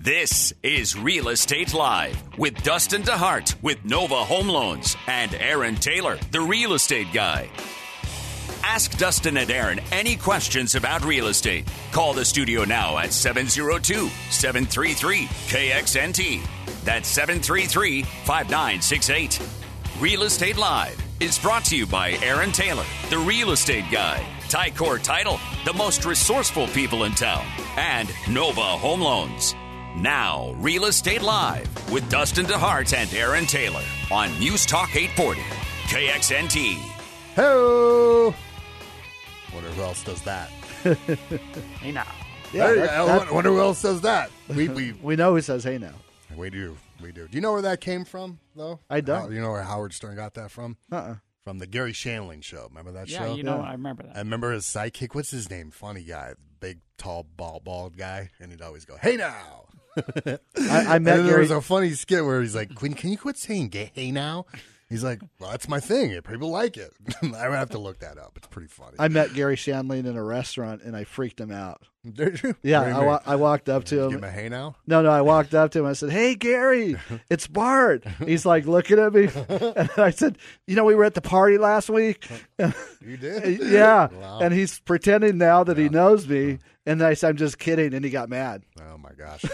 This is Real Estate Live with Dustin DeHart with Nova Home Loans and Aaron Taylor, the real estate guy. Ask Dustin and Aaron any questions about real estate. Call the studio now at 702 733 KXNT. That's 733 5968. Real Estate Live is brought to you by Aaron Taylor, the real estate guy, Ticor Title, the most resourceful people in town, and Nova Home Loans. Now, Real Estate Live with Dustin DeHart and Aaron Taylor on News Talk 840, KXNT. Hello. Wonder who else does that. Hey now. Yeah, that- I that- wonder who else does that. We we We know who says hey now. we do we do. Do you know where that came from though? I don't. How- you know where Howard Stern got that from? Uh-uh. From the Garry Shandling show. Remember that Yeah, show? Yeah, you know, Yeah. I remember that. I remember his sidekick. What's his name? Funny guy, big, tall, bald, bald guy, and he'd always go, "Hey now." I, I met then there was a funny skit where he's like, "Quinn, can you quit saying gay, now?" He's like, "Well, that's my thing. People like it." I would have to look that up. It's pretty funny. I met Garry Shandling in a restaurant and I freaked him out. Did you? Yeah, What do you I, wa- I walked up to give him him. a hey now. No, no, I walked up to him. I said, "Hey, Gary, it's Bart." He's like looking at me, and I said, "You know, we were at the party last week." You did? yeah, Wow. and he's pretending now that he knows me, and I said, "I'm just kidding," and he got mad. Oh my gosh.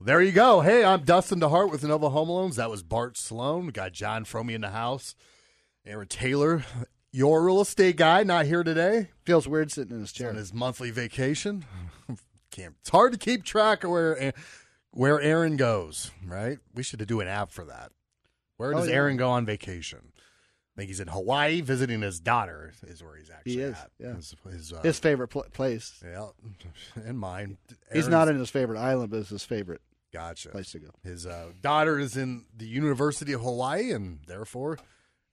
There you go. Hey, I'm Dustin DeHart with Nova Home Loans. That was Bart Sloan. We got John Fromey in the house. Aaron Taylor, your real estate guy, not here today. Feels weird sitting in his He's on his monthly vacation. Can't. It's hard to keep track of where where Aaron goes. Right? We should do an app for that. Where Oh, does yeah. Aaron go on vacation? I think he's in Hawaii visiting his daughter. Is where he's actually is, at. yeah. His, his, uh, His favorite pl- place. yeah, and mine. He's Aaron's- not in his favorite island, but it's his favorite Gotcha. place to go. His uh, daughter is in the University of Hawaii, and therefore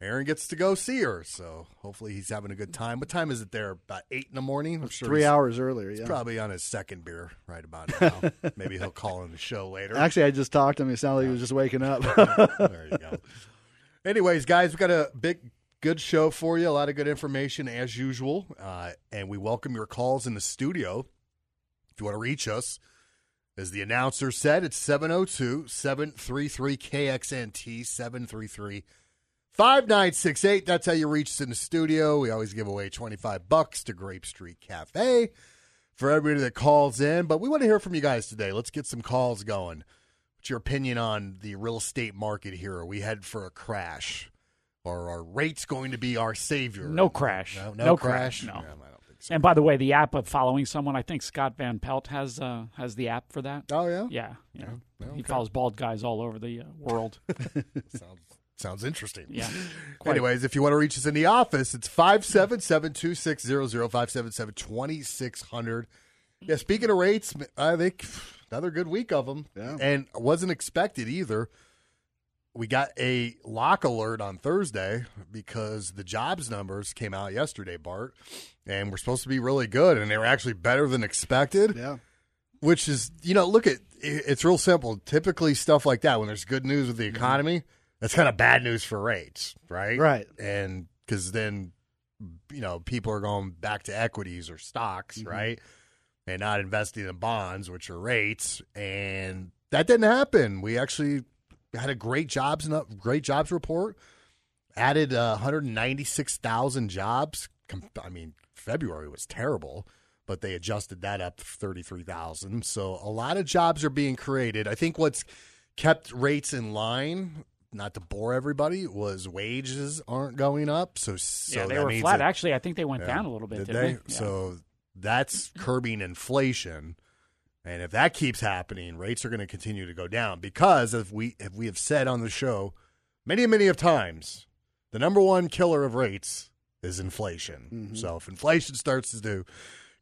Aaron gets to go see her. So hopefully he's having a good time. What time is it there? About eight in the morning. I'm sure Three hours earlier. he's Yeah. probably on his second beer right about now. Maybe he'll call in the show later. Actually, I just talked to him. He sounded like he was just waking up. there you go. Anyways, guys, we got a big, good show for you. A lot of good information as usual, uh, and we welcome your calls in the studio. If you want to reach us, as the announcer said, it's 702 733 KXNT 733 5968. That's how you reach us in the studio. We always give away 25 bucks to Grape Street Cafe for everybody that calls in. But we want to hear from you guys today. Let's get some calls going. What's your opinion on the real estate market here? Are we headed for a crash? Or are rates going to be our savior? No crash. No, no, No crash. crash, no. Yeah, I don't think so. And by the way, the app of following someone, I think Scott Van Pelt has uh, has the app for that. oh yeah, Yeah, yeah. Yeah, He follows bald guys all over the uh, world. sounds sounds interesting. Yeah. Quite. Anyways, if you want to reach us in the office, it's 577-2600, 577-2600. Yeah, speaking of rates, I think another good week of them. Yeah. And wasn't expected either. We got a lock alert on Thursday because the jobs numbers came out yesterday, Bart, and we're supposed to be really good, and they were actually better than expected. Yeah. which is you know look at it's real simple. Typically stuff like that when there's good news with the mm-hmm. economy that's kind of bad news for rates right? Right. and because then you know people are going back to equities or stocks mm-hmm. right? And not investing in bonds which are rates and that didn't happen. We actually had a great jobs great jobs report added uh, 196,000 jobs. I mean, February was terrible, but they adjusted that up 33,000. So a lot of jobs are being created. I think what's kept rates in line, not to bore everybody, was wages aren't going up. So, so yeah, they were flat. that- Actually, I think they went yeah. down a little bit. Did didn't they? they? Yeah. So that's curbing inflation. And if that keeps happening, rates are going to continue to go down because if we if we have said on the show many many of times, the number one killer of rates is inflation. Mm-hmm. So if inflation starts to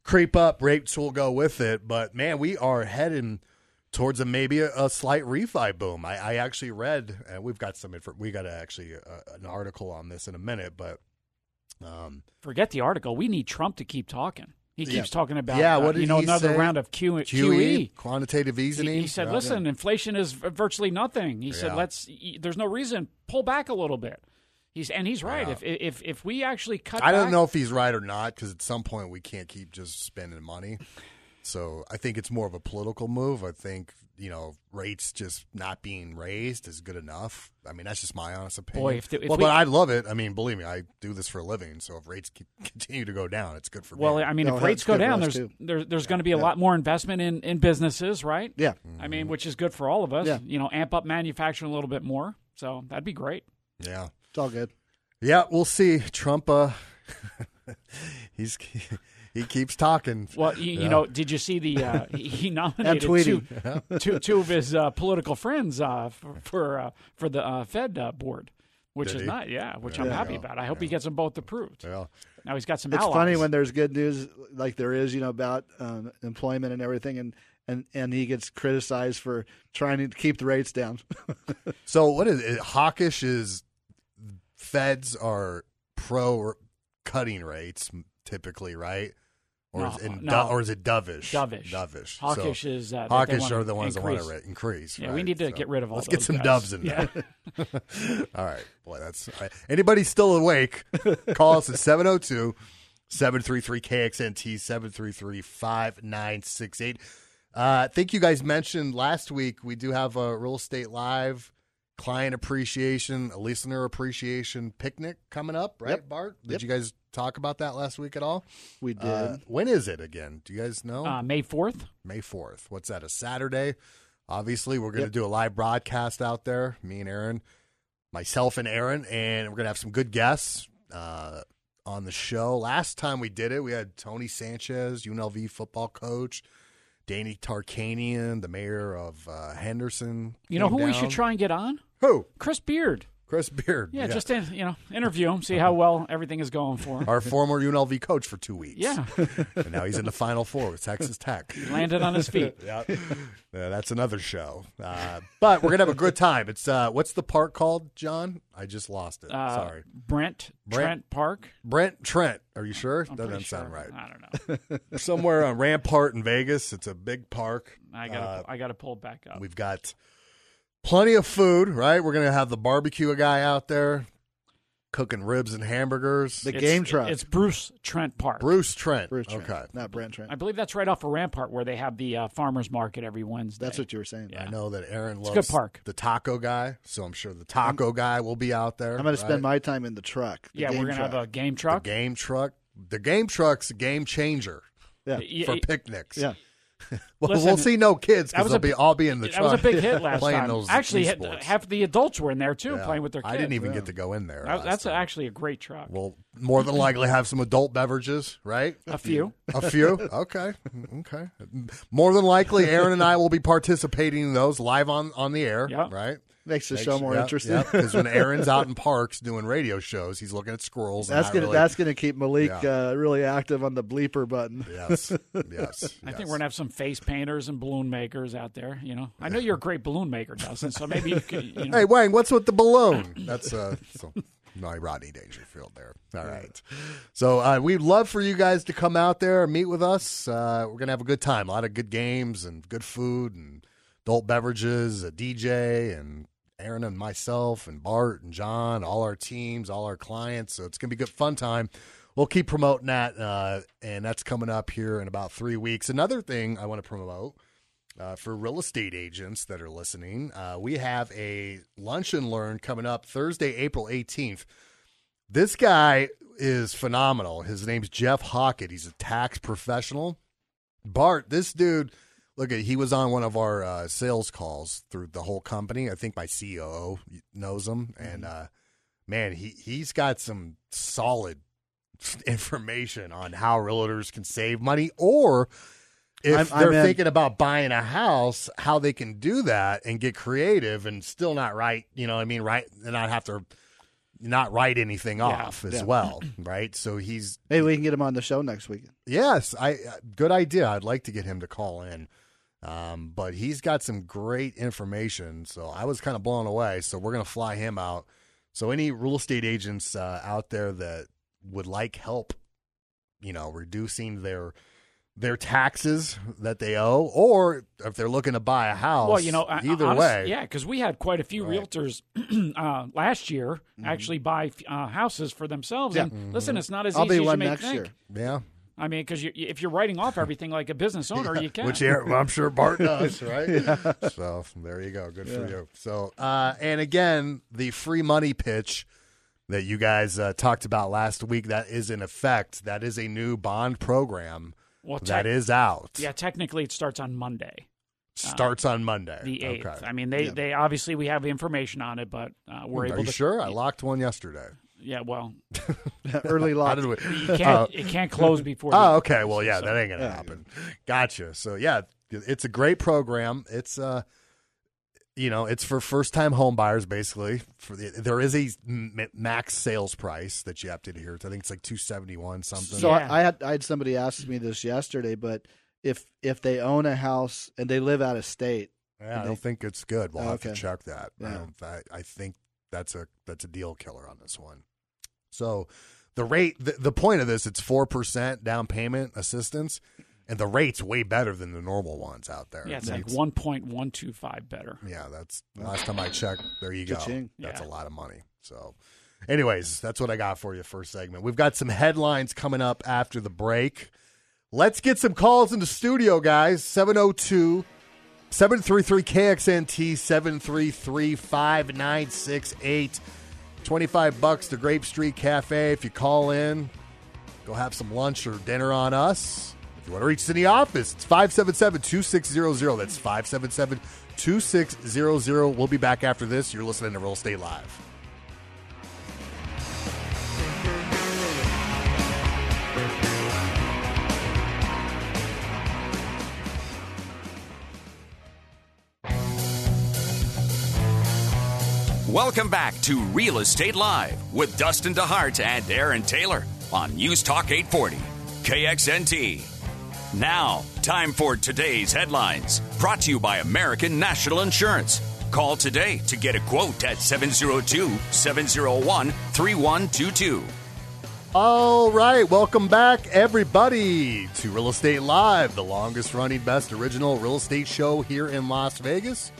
creep up, rates will go with it. But man, we are heading towards a maybe a, a slight refi boom. I, I actually read, and we've got some. Infor- we got actually uh, an article on this in a minute, but um, Forget the article. We need Trump to keep talking. He keeps talking about Yeah, uh, what did you know another say? round of Q- QE, QE. quantitative easing. he said, Yeah. "Listen, inflation is virtually nothing." He said, "Let's. There's no reason. Pull back a little bit." He's and he's right. Yeah. If if if we actually cut, I don't know if he's right or not because at some point we can't keep just spending money. So I think it's more of a political move. I think you know rates just not being raised is good enough. I mean that's just my honest opinion. Boy, if the- if well, we- but I love it. I mean, believe me, I do this for a living. So if rates keep, continue to go down, it's good for Well, me. Well, I mean, No, if rates go down, us, there's too. there, there's going to be a lot more investment in, in businesses, right? Yeah. I mean, which is good for all of us. Yeah. You know, amp up manufacturing a little bit more. So that'd be great. yeah, It's all good. yeah, we'll see. Trump, uh, he's he keeps talking. Well, you, you know, did you see the uh, he- he nominated two, tweeting. two, two of his uh, political friends uh, for for, uh, for the uh, Fed uh, board, which Did is he? not yeah, which Yeah. I'm happy about. I hope he gets them both approved. Yeah. Now he's got some It's allies. funny when there's good news like there is, you know, about um, employment and everything, and, and, and he gets criticized for trying to keep the rates down. So what is it? Hawkish is feds are pro cutting rates typically, right? Or No, is it, no. or is it dovish? Dovish. Dovish. Hawkish so is uh, hawkish are the ones increase. that want to increase. Yeah, right? we need to So get rid of all. Let's get some guys. doves in yeah. there. all right, boy, that's all right. anybody still awake? Call us at 702 733 KXNT 733 5968. I think you guys mentioned last week we do have a real estate live client appreciation, a listener appreciation picnic coming up, right, Yep. Bart? Did Yep. you guys talk about that last week at all? We did. Uh, when is it again? Do you guys know? Uh, May fourth. May 4th. What's that, a Saturday? Obviously, we're going to Yep. do a live broadcast out there, me and Aaron, myself and Aaron, and we're going to have some good guests uh, on the show. Last time we did it, we had Tony Sanchez, UNLV football coach, Danny Tarkanian, the mayor of uh, Henderson. You know came who we should try and get on? Who? Chris Beard. Chris Beard. Yeah, just in, you know, interview him, see how well everything is going for him. Our former UNLV coach for two weeks. Yeah, And now he's in the Final Four with Texas Tech. He landed on his feet. yeah. Yeah, that's another show. Uh, but we're gonna have a good time. It's uh, what's the park called, John? I just lost it. Uh, Sorry, Brent, Brent- Trent Park. Brent Trent. Are you sure? I'm that doesn't sound right. I don't know. Somewhere on Rampart in Vegas. It's a big park. I got to Uh, I got to pull it back up. We've got plenty of food. Right, we're gonna have the barbecue guy out there cooking ribs and hamburgers. the It's- game truck. It's Bruce Trent Park. Bruce Trent. Bruce Trent, Okay. not Brent Trent. I believe that's right off of Rampart where they have the uh, farmers market every Wednesday. That's what you were saying. Yeah. I know that Aaron a loves good park. the taco guy, so I'm sure the taco guy will be out there. I'm going to spend my time in the truck. the yeah, game we're gonna have a game truck. the truck. game truck. The game truck's a game changer Yeah. For picnics. Yeah. Well, Listen, we'll see no kids that because was they'll a be big- all be in the that truck. was a big hit last playing time. those actually, Wii hit- Sports. half the adults were in there too, Yeah. playing with their kids. I didn't even get to go in there. That- that's time. actually a great truck. We'll more than likely have some adult beverages, right? a few. A few. Okay. Okay. More than likely, Aaron and I will be participating in those live on on the air. Yeah. Right. Makes the show more interesting. Because when Aaron's out in parks doing radio shows, he's looking at squirrels. That's gonna really- that's gonna keep Malik Yeah. uh, really active on the bleeper button. Yes. Yes. I think we're gonna have some face painters and balloon makers out there. You know, I know you're a great balloon maker, Dustin. So maybe you could. You know, Hey, Wayne, what's with the balloon? That's uh, so, my Rodney Dangerfield there. All right. So uh, we'd love for you guys to come out there and meet with us. Uh, we're gonna have a good time. A lot of good games and good food and adult beverages, a DJ, and Aaron and myself and Bart and John, all our teams, all our clients. So it's gonna be a good fun time. We'll keep promoting that, uh, and that's coming up here in about three weeks. Another thing I want to promote uh, for real estate agents that are listening, uh, we have a lunch and learn coming up Thursday, April 18th. This guy is phenomenal. His name's Jeff Hockett. He's a tax professional. Bart, this dude, look he was on one of our uh, sales calls through the whole company. I think my COO knows him, and uh, man, he he's got some solid information on how realtors can save money or if I'm- I'm they're in. thinking about buying a house, how they can do that and get creative and still not write, you know, what I mean, right, and not have to not write anything off as Yeah. well, right? So he's Maybe we can get him on the show next week. Yes, I uh, good idea. I'd like to get him to call in. Um, but he's got some great information, so I was kind of blown away. So we're gonna fly him out. So any real estate agents uh, out there that would like help, you know, reducing their their taxes that they owe, or if they're looking to buy a house, well, you know, either honest- way, yeah, because we had quite a few Right. realtors uh, last year Mm-hmm. actually buy uh, houses for themselves. And listen, it's not as I'll easy be as one you may next think. year. yeah. I mean, because you, if you're writing off everything like a business owner, you can. Which Aaron, I'm sure Bart does, right? So there you go. Good for you. So, uh, and again, the free money pitch that you guys uh, talked about last week that is in effect. That is a new bond program well, that tec- is out. Yeah, technically it starts on Monday, Starts on Monday. the eighth. Okay. I mean, they, they obviously we have information on it, but uh, we're Are able you to. sure? I locked one yesterday. Yeah, well, Early How did we? you can't it can't close before. the- Oh, okay. Well, yeah, So- that ain't gonna happen. Gotcha. So yeah, it's a great program. It's uh, you know, it's for first time home buyers basically. For the there is a m- max sales price that you have to adhere to. I think it's like two seventy one something. So Yeah. I, I had I had somebody ask me this yesterday, but if if they own a house and they live out of state, yeah, I don't think it's good. We'll Oh, have to check that. I, Yeah. don't, I, I think that's a that's a deal killer on this one. So the rate, the, the point of this, it's four percent down payment assistance, and the rate's way better than the normal ones out there. yeah, it's like one point one two five better. Yeah, that's last time I checked. There you go. Cha-ching. That's Yeah. a lot of money. So, anyways, that's what I got for you first segment. We've got some headlines coming up after the break. Let's get some calls in the studio, guys. 702 733 KXNT 733 5968. 25 bucks to Grape Street Cafe. If you call in, go have some lunch or dinner on us. If you want to reach us in the office, it's 577 2600. That's 577 2600. We'll be back after this. You're listening to Real Estate Live. Welcome back to Real Estate Live with Dustin DeHart and Aaron Taylor on News Talk 840, KXNT. Now, time for today's headlines, brought to you by American National Insurance. Call today to get a quote at 702 701 3122. All right, welcome back, everybody, to Real Estate Live, the longest running, best original real estate show here in Las Vegas.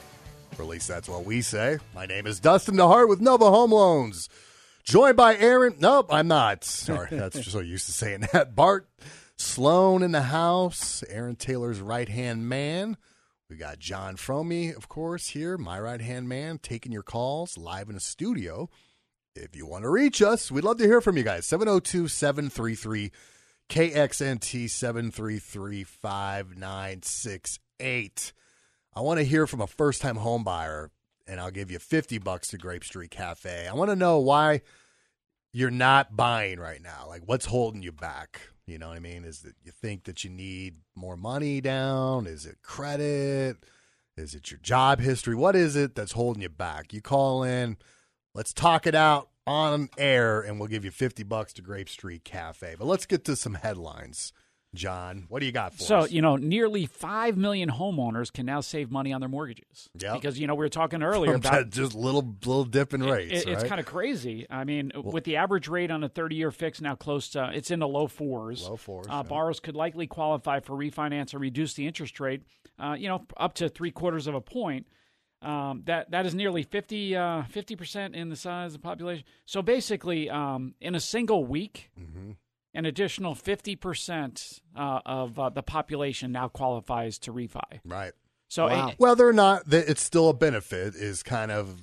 Or at least that's what we say. My name is Dustin DeHart with Nova Home Loans. Joined by Aaron. Nope, I'm not. Sorry, that's just so used to saying that. Bart Sloan in the house, Aaron Taylor's right hand man. We got John Fromey, of course, here, my right hand man, taking your calls live in the studio. If you want to reach us, we'd love to hear from you guys. 702 733 KXNT 733 5968. I want to hear from a first time home buyer, and I'll give you 50 bucks to Grape Street Cafe. I want to know why you're not buying right now. Like, what's holding you back? You know what I mean? Is that you think that you need more money down? Is it credit? Is it your job history? What is it that's holding you back? You call in, let's talk it out on air, and we'll give you 50 bucks to Grape Street Cafe. But let's get to some headlines. John, what do you got for So, us? So, you know, nearly 5 million homeowners can now save money on their mortgages. Yep. Because, you know, we were talking earlier about just little little dip in rates. It- it's right? kind of crazy. I mean, with the average rate on a 30-year fix now close to it's in the low fours. Low fours, Uh, yeah. Borrowers could likely qualify for refinance or reduce the interest rate. Uh, you know, up to three quarters of a point. Um, that that is nearly 50 percent in the size of the population. So basically, um, in a single week, Mm-hmm. An additional 50 percent uh, of uh, the population now qualifies to refi. right. So Wow. it- Whether or not that it's still a benefit is kind of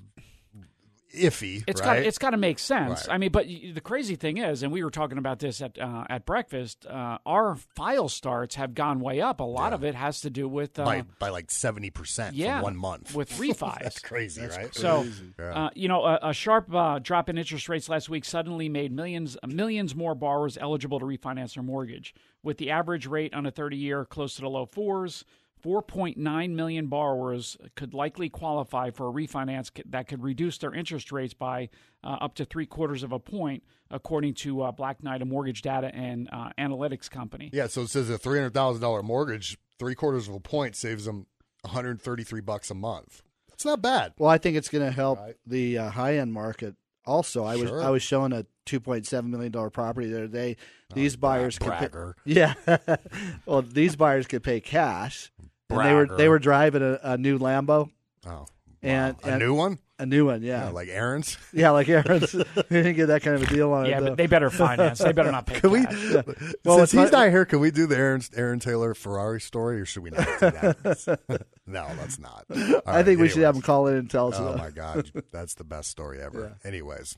iffy. It's right? got it's got to make sense. Right. I mean, but the crazy thing is, and we were talking about this at uh, at breakfast. Uh, our file starts have gone way up. A lot Yeah. of it has to do with uh, by by like seventy percent yeah, one month with refis. That's crazy, right? So, Yeah. uh, you know, a, a sharp uh, drop in interest rates last week suddenly made millions millions more borrowers eligible to refinance their mortgage. With the average rate on a 30 year close to the low fours, 4.9 million borrowers could likely qualify for a refinance that could reduce their interest rates by uh, up to three quarters of a point, according to uh, Black Knight, a mortgage data and uh, analytics company. yeah, so it says a three hundred thousand dollar mortgage, three quarters of a point saves them one hundred thirty three bucks a month. That's not bad. Well, I think it's going to help Right. the uh, high end market. Also, I was I was showing a two point seven million dollar property the other day. These buyers could pay, yeah. well, these buyers could pay cash, and they were Bragger. they were driving a, a new Lambo, Oh, and a and new one. a new one. Yeah, Yeah, like Aaron's. yeah, like Aaron's. we didn't get that kind of a deal on Yeah, it. Yeah, but they better finance. They better not pay Can we? cash. Well, Since he's my- not here, can we do the Aaron Aaron Taylor Ferrari story, or should we not do that? no, let's not. All I right, think we should have him call in and tell us. Oh about my god, that's the best story ever. Yeah. Anyways,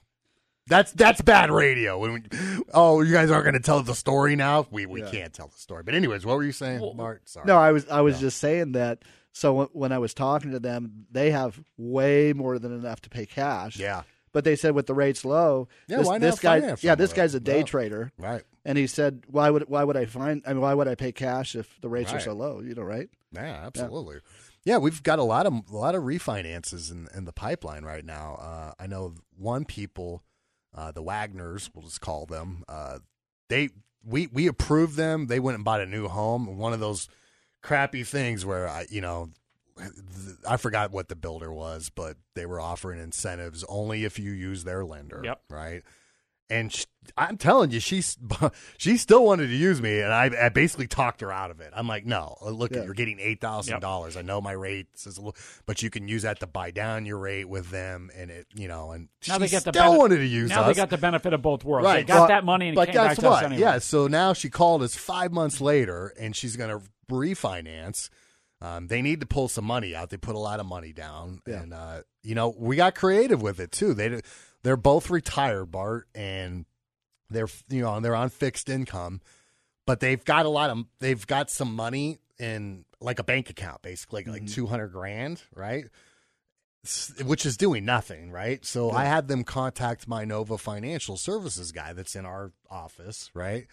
that's that's bad radio. When we, oh, you guys aren't going to tell the story now. We we Yeah. can't tell the story. But anyways, what were you saying, Well, Bart? Sorry. No, I was I was just saying that. So when- when I was talking to them, they have way more than enough to pay cash. yeah, But they said with the rates low, Yeah, this, why not this guy, yeah, this guy's a day Yeah. trader, right. and he said, why would why would I find? I mean, why would I pay cash if the rates are so low? You know, right? Yeah, absolutely. Yeah, we've got a lot of a lot of refinances in in the pipeline right now. Uh, I know one people, uh, the Wagners, we'll just call them. Uh, they we we approved them. They went and bought a new home. One of those crappy things where I you know. I forgot what the builder was, but they were offering incentives only if you use their lender. Yep. Right. And sh I'm telling you, she's she still wanted to use me, and I, I basically talked her out of it. I'm like, no, look, Yeah. you're getting eight thousand dollars. I know my rate is a little, but you can use that to buy down your rate with them, and it, you know, and Now she they get the still wanted to use Now us. they got the benefit of both worlds. They got But- that money and but came guess back to what? us anyway. Yeah, so now she called us five months later, and she's going to refinance. Um, they need to pull some money out. They put a lot of money down, Yeah. and uh, you know we got creative with it too. They they're both retired, Bart, and they're you know they're on fixed income, but they've got a lot of they've got some money in like a bank account, basically like two hundred grand, right? Which is doing nothing, right? So I had them contact my Nova Financial Services guy that's in our office, right?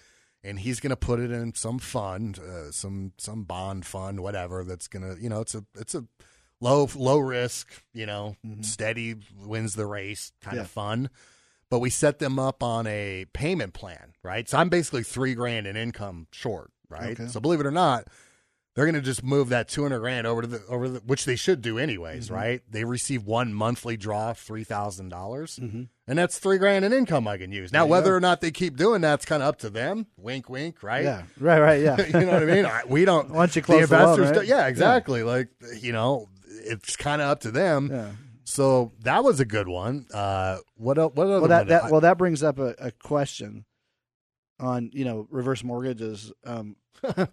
And he's going to put it in some fund, uh, some some bond fund, whatever. That's going to, you know, it's a it's a low low risk, you know, steady wins the race kind Yeah. of fun but we set them up on a payment plan, right? So I'm basically three grand in income short, right? Okay. So believe it or not, they're going to just move that 200 grand over to the over the which they should do anyways, Mm-hmm. right? They receive one monthly draw of three dollars, Mhm. and that's three grand in income I can use. Now, whether go. or not they keep doing that's kind of up to them. Wink, wink, right? Yeah, right, right, yeah. you know what I mean? I, we don't. Once you close the loan, investors, right? don't- yeah, exactly. Like you know, it's kind of up to them. Yeah. So that was a good one. Uh, what else? What other Well, that, that I- well that brings up a, a question on you know reverse mortgages. Um, I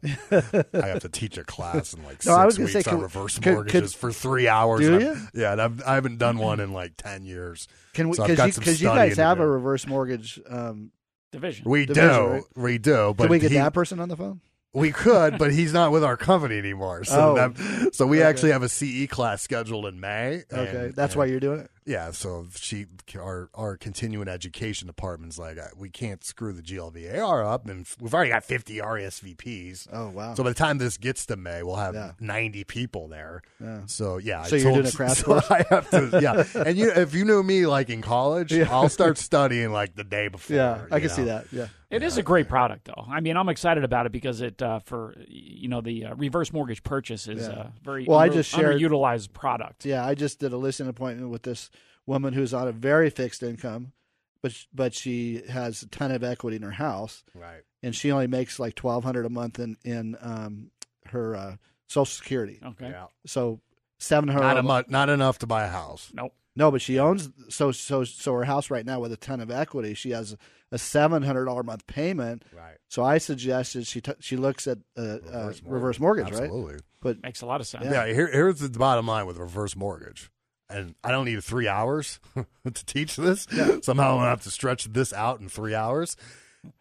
have to teach a class in like No, six I was weeks say, on could- reverse could- mortgages could- for three hours. Do and you? Yeah, and I've, I haven't done one in like ten years. can we? Because got you, you guys have a reverse mortgage. Um, Division. We Division, do, right? we do. But can we get he- that person on the phone? We could, but he's not with our company anymore. So Oh. that, so we Okay. actually have a CE class scheduled in May. Okay, that's and- why you're doing it. Yeah, so she our our continuing education department's like uh, we can't screw the GLVAR up, and we've already got fifty RSVPs. Oh wow. So by the time this gets to May, we'll have Yeah. 90 people there. Yeah. So yeah, So I you're told- doing a crash so course? I have to, yeah. And you, if you knew me like in college. I'll start studying like the day before. yeah, I you can see know? that. Yeah. It is a great product, though. I mean, I'm excited about it because it uh, for you know the uh, reverse mortgage purchase is Yeah. a very Well, I just shared- underutilized product. Yeah, I just did a listing appointment with this woman who's on a very fixed income, but but she has a ton of equity in her house, Right. and she only makes like twelve hundred a month in in um, her uh, Social Security. Okay. Yeah. So seven hundred. Not a mu- not enough to buy a house. Nope. No, but she owns so so so her house right now with a ton of equity. She has a seven hundred dollar a month payment. Right. So I suggested she t- she looks at uh, uh, reverse mortgage, right? Absolutely. But Makes a lot of sense. Yeah. here, here's the bottom line with reverse mortgage. And I don't need three hours to teach this. Somehow I'm gonna have to stretch this out in three hours.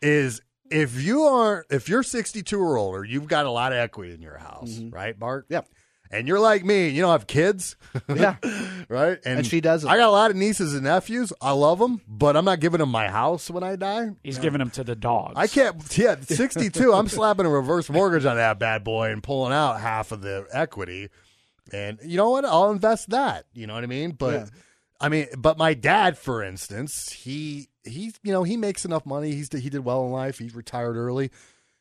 Is if you are if you're 62 or older, you've got a lot of equity in your house, right, Bart? Yep. And you're like me, you don't have kids, yeah, right? And she doesn't. I got a lot of nieces and nephews. I love them, but I'm not giving them my house when I die. He's giving them to the dogs. I can't. Yeah, 62. I'm slapping a reverse mortgage on that bad boy and pulling out half of the equity. And you know what? I'll invest that. You know what I mean? But Yeah. I mean, but my dad, for instance, he he you know he makes enough money. He's he did well in life. He's retired early.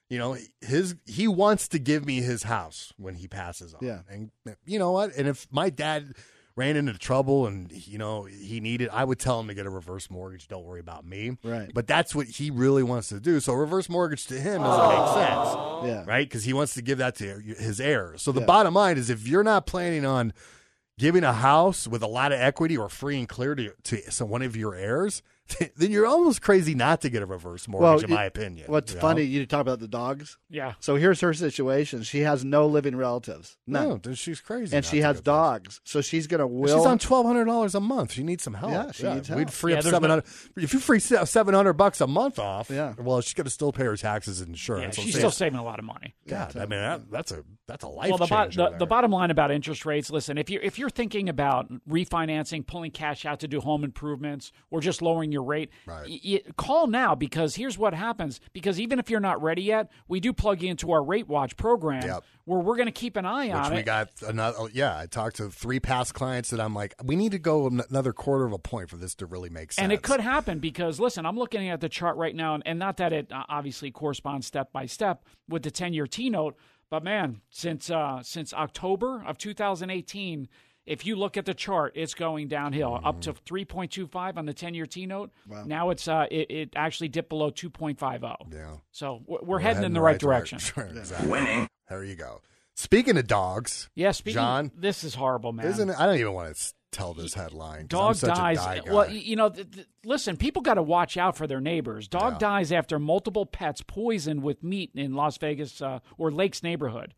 You know his he wants to give me his house when he passes on. Yeah. And you know what? And if my dad ran into trouble and you know he needed, I would tell him to get a reverse mortgage. Don't worry about me. Right. But that's what he really wants to do. So reverse mortgage to him doesn't make sense, yeah, right? Because he wants to give that to his heirs. So the Yeah. bottom line is, if you're not planning on giving a house with a lot of equity or free and clear to, to some, one of your heirs, then you're almost crazy not to get a reverse mortgage, in you- my opinion. What's you know? funny, you talk about the dogs. Yeah. So here's her situation. She has no living relatives. None. No, then she's crazy. and she has get those. dogs. So she's going to will. She's on twelve hundred dollars a month. She needs some help. Yeah, she needs help. We'd free Yeah, up there's seven no- If you free seven hundred bucks a month off, Yeah. Well, she's going to still pay her taxes and Yeah, insurance. she's So still saving a lot of money. God, I mean, that, that's a that's a life Well, the, bo- the, the bottom line about interest rates. Listen, if you if you're thinking about refinancing, pulling cash out to do home improvements, or just lowering your rate, Right. y- y- call now because here's what happens. Because even if you're not ready yet, we do plug you into our Rate Watch program, Yep. where we're going to keep an eye Which on we it. We got another. oh, Yeah, I talked to three past clients that I'm like, we need to go another quarter of a point for this to really make sense. And it could happen because, listen, I'm looking at the chart right now, and, and not that it uh, obviously corresponds step by step with the 10 year T note, but man, since uh, since October of 2018, if you look at the chart, it's going downhill up to 3.25 on the 10 year T note. Now it's uh, it, it actually dipped below 2.50. Yeah. So we're, we're, heading, in the right, direction. exactly. Winning. There you go. Speaking of dogs, Yeah, speaking, John, this is horrible, man. isn't it? I don't even want to tell this headline. 'cause I'm Dog such a dies. die guy. Well, you know, th- th- listen, people got to watch out for their neighbors. Dog Yeah. dies after multiple pets poisoned with meat in Las Vegas uh, or Lakes neighborhood.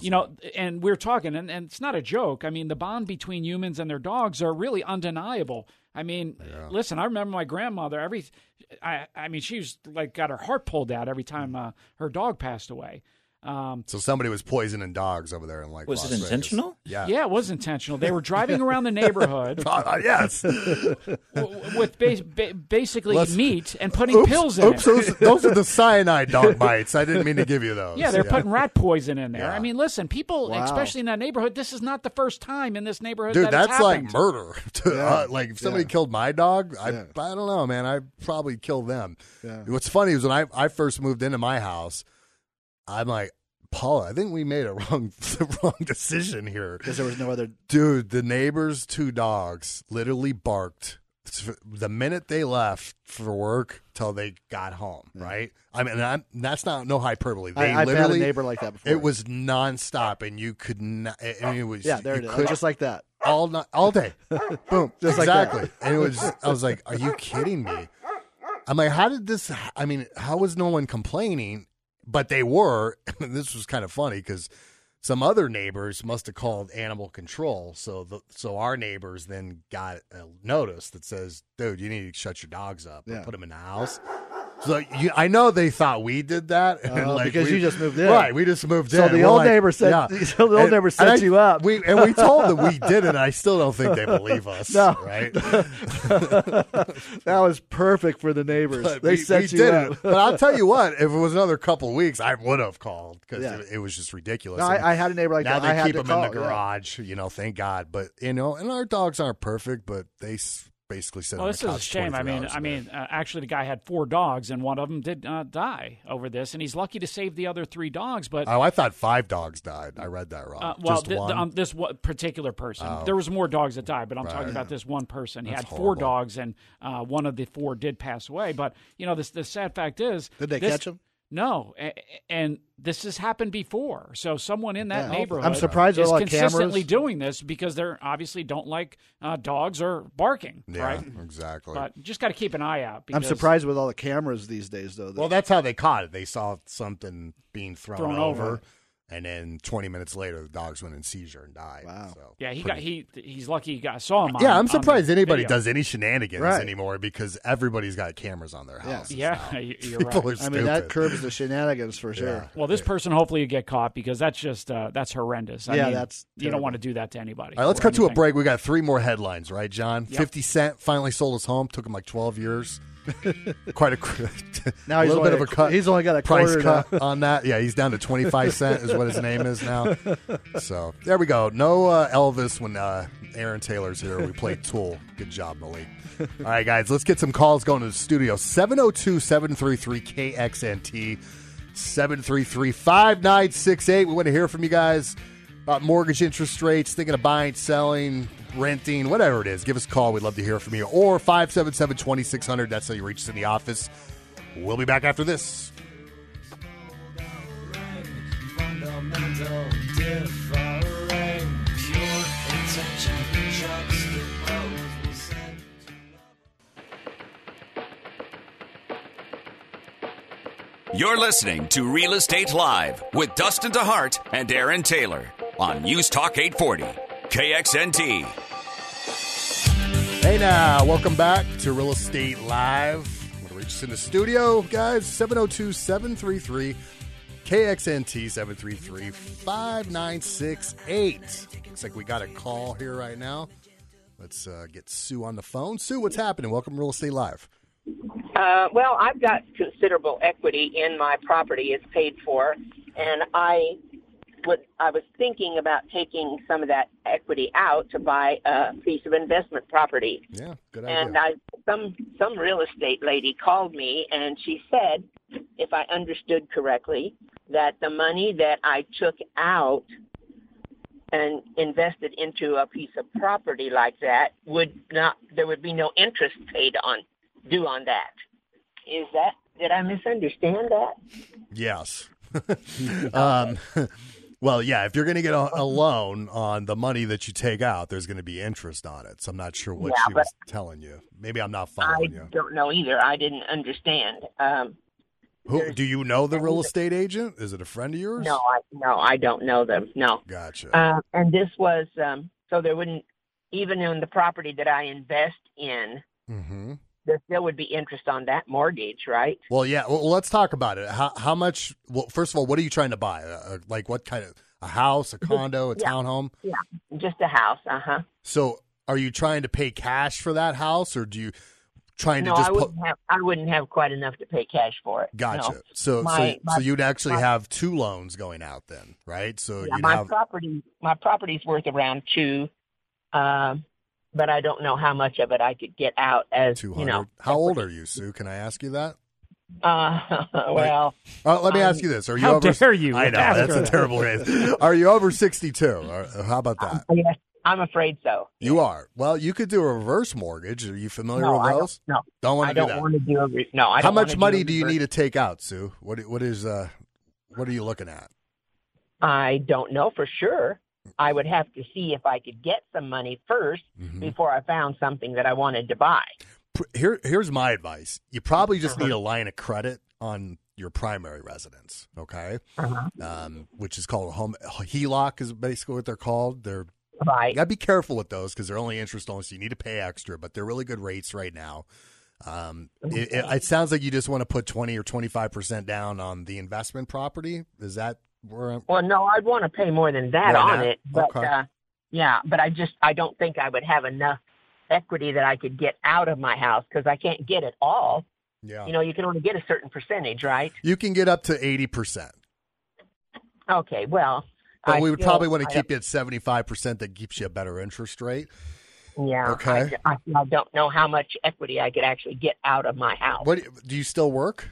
You know, and we're talking, and, and it's not a joke. I mean, the bond between humans and their dogs are really undeniable. I mean, listen, I remember my grandmother. Every, I, I mean, she was like got her heart pulled out every time uh, her dog passed away. Um, so somebody was poisoning dogs over there in like. Was Las it Vegas. intentional? Yeah. yeah, it was intentional. They were driving around the neighborhood Uh, yes. w- with ba- ba- basically Let's- meat and putting oops, pills in oops, it. those, those are the cyanide dog bites. I didn't mean to give you those. Yeah, they're putting rat poison in there. Yeah. I mean, listen, people, Wow. especially in that neighborhood, this is not the first time in this neighborhood Dude, that it's that's like murder. To, uh, like if somebody Yeah. killed my dog, I Yeah. I don't know, man. I probably kill them. Yeah. What's funny is when I I first moved into my house, I'm like, Paula, I think we made a wrong the wrong decision here, Because there was no other. dude. The neighbors' two dogs literally barked the minute they left for work till they got home. Right? I mean, I'm, that's not no hyperbole. They I, I've had a literally. neighbor like that before. it was nonstop, and you could not. I mean, it was Yeah, there it is. Just like that. all night, all day. Boom, Just like that. exactly. and it was. I was like, "Are you kidding me?" I'm like, "How did this? I mean, how was no one complaining?" But they were. this was kind of funny because some other neighbors must have called animal control. So the so our neighbors then got a notice that says, "Dude, you need to shut your dogs up Yeah. put them in the house." So you, I know they thought we did that, oh, and Oh, like because we- you just moved in. right? We just moved in. So in. the We're old like- neighbor said- yeah. so the old neighbor set I- you up. We and we told them we did it. and I still don't think they believe us. No. right? That was perfect for the neighbors. But they we, set we you did up. it. But I'll tell you what, if it was another couple of weeks, I would have called because Yeah. it, it was just ridiculous. No, I, I had a neighbor like now that. I they keep them call, in the yeah. garage, you know. Thank God. But you know, and our dogs aren't perfect, but they basically sit Well, this is a shame. I mean, I mean, uh, actually, the guy had four dogs, and one of them did uh, die over this, and he's lucky to save the other three dogs. But Oh, I thought five dogs died. I read that wrong. uh, well, Just th- one. um, this particular person, Oh. there was more dogs that died, but I'm talking about this one person. He That's had four dogs, and uh, one of the four did pass away. But you know, this the sad fact is, Did they this- catch him? No, and this has happened before. So someone in that Yeah. neighborhood, I'm surprised with is all the consistently cameras. doing this because they're obviously don't like uh, dogs or barking, yeah, right? exactly. But just got to keep an eye out. I'm surprised with all the cameras these days, though. that- Well, that's how they caught it. They saw something being thrown, Thrown over, over. And then 20 minutes later, the dogs went in seizure and died. Wow. So Yeah, he pretty- got he he's lucky he got saw him. On, Yeah, I'm surprised anybody video. does any shenanigans Right. anymore because everybody's got cameras on their Yeah. Yeah, now. you- you're People right. are I mean, that curbs the shenanigans for sure. Yeah. Well, this person hopefully you get caught because that's just uh, that's horrendous. I Yeah, mean, that's you don't want to do that to anybody. All right, let's or cut to a break. We got three more headlines, right, John? Yep. 50 Cent finally sold his home. Took him like 12 years. Quite a, Now a he's little bit of a cut. He's only got a price cut now. on that. Yeah, he's down to 25 cent is what his name is now. So there we go. No uh, Elvis when uh, Aaron Taylor's here. We play Tool. Good job, Malik. All right, guys, let's get some calls going to the studio. 702 733 KXNT 733 5968. We want to hear from you guys about mortgage interest rates, thinking of buying, selling, renting, whatever it is, give us a call. We'd love to hear from you. Or 577 2600. That's how you reach us in the office. We'll be back after this. You're listening to Real Estate Live with Dustin DeHart and Aaron Taylor on News Talk 840, KXNT. Hey now, welcome back to Real Estate Live. Want to reach us in the studio, guys? 702 733 KXNT 733 5968. Looks like we got a call here right now. Let's uh, get Sue on the phone. Sue, what's happening? Welcome to Real Estate Live. Uh, well, I've got considerable equity in my property. It's paid for, and I would I was thinking about taking some of that equity out to buy a piece of investment property. Yeah, good idea. And I some some real estate lady called me and she said, if I understood correctly, that the money that I took out and invested into a piece of property like that would not there would be no interest paid on due on that. Is that did I misunderstand that? Yes. um, well, yeah, if you're going to get a, a loan on the money that you take out, there's going to be interest on it. So I'm not sure what Yeah, she was telling you. Maybe I'm not I following you. don't know either. I didn't understand. Um, Who, do you know the real estate agent? Is it a friend of yours? no, I no, I don't know them. No. Gotcha. Uh, and this was um, so there wouldn't even in the property that I invest in, hmm there still would be interest on that mortgage, right? Well, yeah. Well, let's talk about it. How, how much? Well, first of all, what are you trying to buy? Uh, like what kind of a house, a condo, a Yeah. townhome? Yeah, just a house, uh huh. So, are you trying to pay cash for that house, or do you trying No, to just I put? wouldn't have. I wouldn't have quite enough to pay cash for it. Gotcha. No. So, My- so, my- so you'd actually my- have two loans going out then, right? So Yeah, you'd my have property, my property's worth around two, um, but I don't know how much of it I could get out as two you know. How old are you, Sue? Can I ask you that? Uh, well, Uh, let me I'm- ask you this: Are you How over? dare you I know that's a terrible raise. Are you over sixty-two? Uh, how about that? yes, I'm afraid so. You are. Well, you could do a reverse mortgage. Are you familiar No, with I don't, those? no, Don't want to do don't that. want to do a. Re- no, I How don't much wanna money a do you need to take out, Sue? What what is uh what are you looking at? I don't know for sure. I would have to see if I could get some money 1st Mhm. before I found something that I wanted to buy. Here here's my advice. You probably just Uh-huh. need a line of credit on your primary residence, okay? Uh-huh. Um, which is called a home HELOC is basically what they're called. They're Right. you gotta be careful with those because they're only interest only, so you need to pay extra. But they're really good rates right now. Um, it, it, it sounds like you just want to put twenty or twenty five percent down on the investment property. Is that where? Well, no, I'd want to pay more than that on it, but Okay. uh, yeah, but I just I don't think I would have enough equity that I could get out of my house because I can't get it all. yeah, You know, you can only get a certain percentage, right? you can get up to eighty percent, Okay, well, but I we would still- probably want to keep you at seventy five percent. That keeps you a better interest rate. Yeah. Okay. I, I, I don't know how much equity I could actually get out of my house. What do you still work?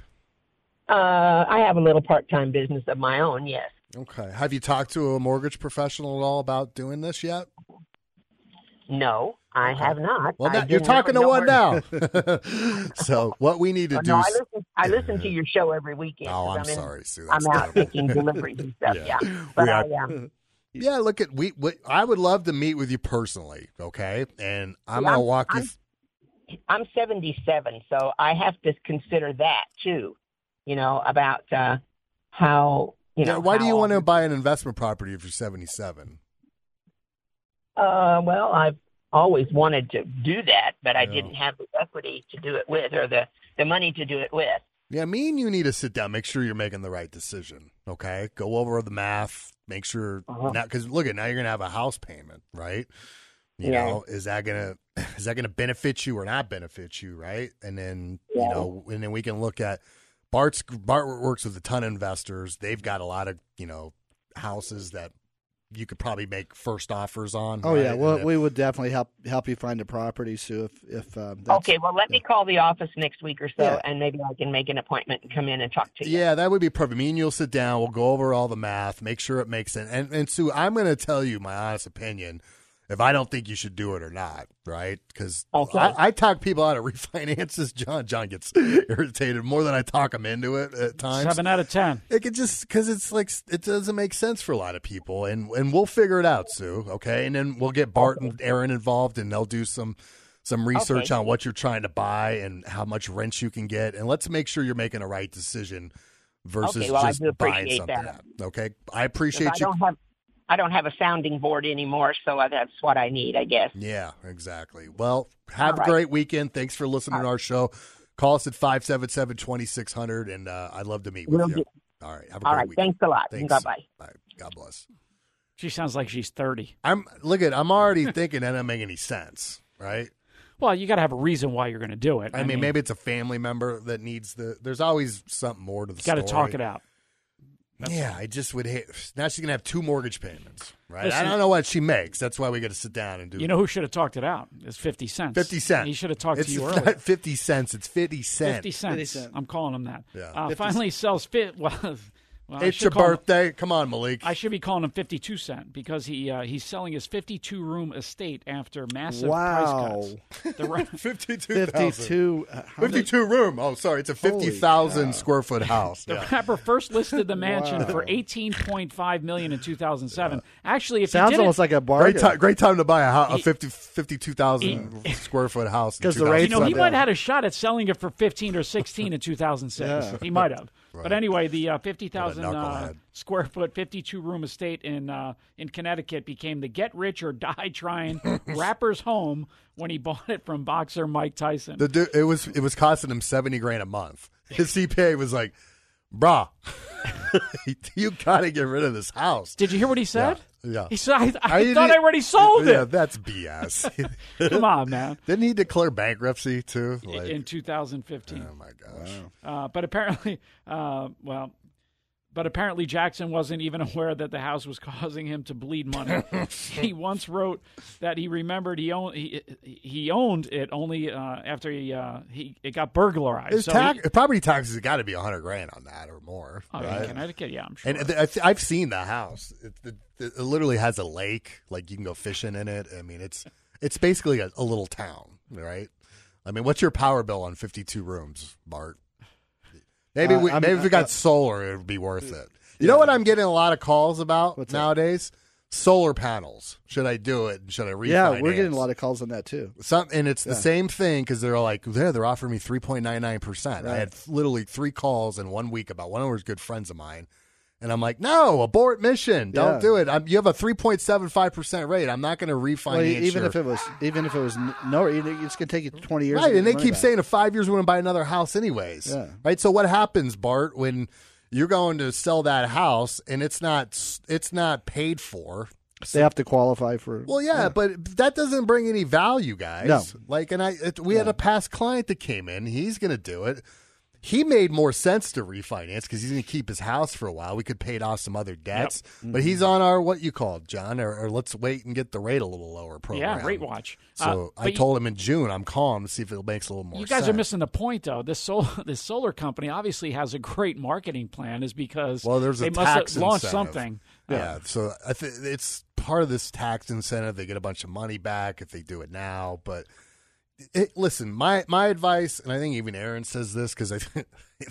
Uh, I have a little part-time business of my own. Yes. Okay. Have you talked to a mortgage professional at all about doing this yet? No, I have not. Well, now, you're talking to one now. so what we need to Oh, do no, I listen. I listen to your show every weekend. Oh, 'cause I'm in- sorry, Sue. I'm out taking deliveries and stuff. Yeah. Yeah, but I am. Yeah, look at we, we. I would love to meet with you personally. Okay, and I'm Yeah, gonna I'm- walk you. I'm- I'm 77, so I have to consider that too. You know about uh, how you Yeah, know. why do you want to buy an investment property if you're 77? Uh, well, I've always wanted to do that, but I Yeah. didn't have the equity to do it with, or the the money to do it with. Yeah, me and you need to sit down, make sure you're making the right decision. Okay, go over the math, make sure Uh-huh. now because look at now you're gonna have a house payment, right? You Yeah. know, is that gonna is that gonna benefit you or not benefit you, right? And then you know, and then we can look at Bart's Bart works with a ton of investors. They've got a lot of you know houses that you could probably make first offers on. Oh right? yeah, well, then- we would definitely help help you find a property, Sue. If if um, that's, okay, well, let me call the office next week or so, Yeah. and maybe I can make an appointment and come in and talk to you. Yeah, that would be perfect. Me and you'll sit down. We'll go over all the math, make sure it makes sense. And, and Sue, I'm going to tell you my honest opinion if I don't think you should do it or not, right? Because Okay. I, I talk people out of refinances. John John gets irritated more than I talk him into it at times. Seven out of ten. It could just because it's like it doesn't make sense for a lot of people, and and we'll figure it out, Sue. Okay, and then we'll get Bart and Aaron involved, and they'll do some some research Okay. on what you're trying to buy and how much rent you can get, and let's make sure you're making a right decision versus Okay, well, I just buying something. that. out. Okay, I appreciate I you. don't have I don't have a sounding board anymore, so that's what I need, I guess. Yeah, exactly. Well, have All a great weekend. Thanks for listening to our show. Call us at 577 2600, and uh, I'd love to meet with Will you. do. All right. Have a All great right, weekend. thanks a lot. Thanks. Bye-bye. Bye. God bless. She sounds like she's 30. I'm look at. I'm already thinking that doesn't make any sense, right? Well, you got to have a reason why you're going to do it. I, mean, maybe it's a family member that needs the. There's always something more to the got to story. talk it out. Yeah, I just would hate. Now she's gonna have two mortgage payments, right? I don't know what she makes. That's why we got to sit down and do. You know who should have talked it out? It's 50 cents. fifty cents. He should have talked it's to you not. Fifty cents. It's fifty cents. 50 cents. 50 cents. I'm calling him that. Yeah. Uh, 50 finally sells fit. Well, well It's your call him- birthday. Come on, Malik. I should be calling him 52 cent because he uh, he's selling his 52 room estate after massive Wow. price cuts. The re- Fifty-two. 52. uh, 52 room. Oh, sorry. It's a 50,000 square foot house. The Yeah. rapper first listed the mansion Wow. for 18.5 million in 2007. Actually, if Sounds you did almost it, like a Great bargain. time, great time to buy a, house, a He- 50, 52,000 square foot house. because the 2000. rates you know, he up might have had a shot at selling it for 15 or 16 in 2006. Yeah. He might have. But anyway, the uh, 50,000 uh, square foot, 52 room estate in uh, in Connecticut became the get rich or die trying rapper's home when he bought it from boxer Mike Tyson. The it was it was costing him 70 grand a month. His CPA was like, "Brah, you got to get rid of this house." Did you hear what he said? Yeah. He said, I, I, I thought I already sold Yeah, it. Yeah, that's BS. Come on, man. Didn't he declare bankruptcy too? Like, in 2015. oh my gosh. Uh, but apparently, uh, well, but apparently Jackson wasn't even aware that the house was causing him to bleed money. he once wrote that he remembered he owned he, he owned it only uh, after he uh, he it got burglarized. His So tax, he- property taxes got to be a 100 grand on that or more. oh, right? in Connecticut, yeah, I'm sure. And I've seen the house. It, it, it literally has a lake. Like you can go fishing in it. I mean, it's it's basically a, a little town, right? I mean, what's your power bill on fifty-two rooms, Bart? Maybe Uh, we, maybe if we got uh, solar, it would be worth it. You know what I'm getting a lot of calls about What's that? nowadays? Solar panels. Should I do it? Should I refinance? Yeah, we're getting a lot of calls on that too. Some, and it's the same thing because they're like, yeah, they're offering me 3.99%. I had literally three calls in one week about one of them was good friends of mine. And I'm like, no, abort mission. Don't Yeah. do it. I'm, you have a 3.75% rate. I'm not going to refinance Well, even your- if it was, even if it was no, it's going to take you twenty years. Right, and they keep back. saying in five years we're going to buy another house anyways. Yeah. Right. So what happens, Bart, when you're going to sell that house and it's not it's not paid for? they have to qualify for. Well, yeah, but that doesn't bring any value, guys. No. Like, and I, it, we had a past client that came in. He's going to do it. He made more sense to refinance because he's going to keep his house for a while. We could pay off some other debts, but he's on our what you call it, John, or, or let's wait and get the rate a little lower program. yeah, rate watch. So Uh, I but you- told him in June I'm calm to see if it makes a little more. You guys are missing the point, though. This solar, this solar company obviously has a great marketing plan, is because Well, there's a they must tax have launched something. Yeah, so I think it's part of this tax incentive. They get a bunch of money back if they do it now. But it, listen, my my advice, and I think even Aaron says this because I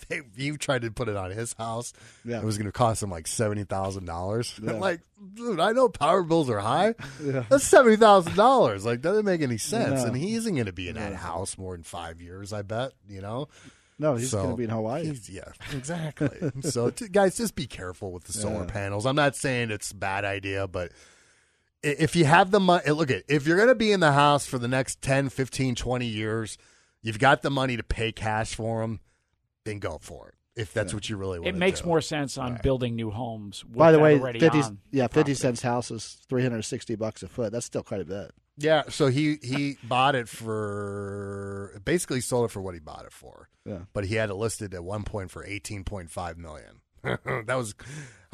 they, you tried to put it on his house. Yeah. it was going to cost him like seventy thousand dollars. Like, dude, I know power bills are high. Yeah. That's seventy thousand dollars. Like, doesn't make any sense. No. And he isn't going to be in that house more than five years. I bet. You know. no, he's So, going to be in Hawaii. Yeah, exactly. so, t- guys, just be careful with the solar Yeah. panels. I'm not saying it's a bad idea, but if you have the money, eh, look at if you're going to be in the house for the next 10, 15, 20 years, you've got the money to pay cash for them, then go for it. If that's what you really want. It makes more sense on building new homes. By the way, fifty on yeah, property. fifty cents house is three hundred sixty bucks a foot. That's still quite a bit. Yeah. So he he bought it for basically sold it for what he bought it for. Yeah. But he had it listed at one point for eighteen point five million. that was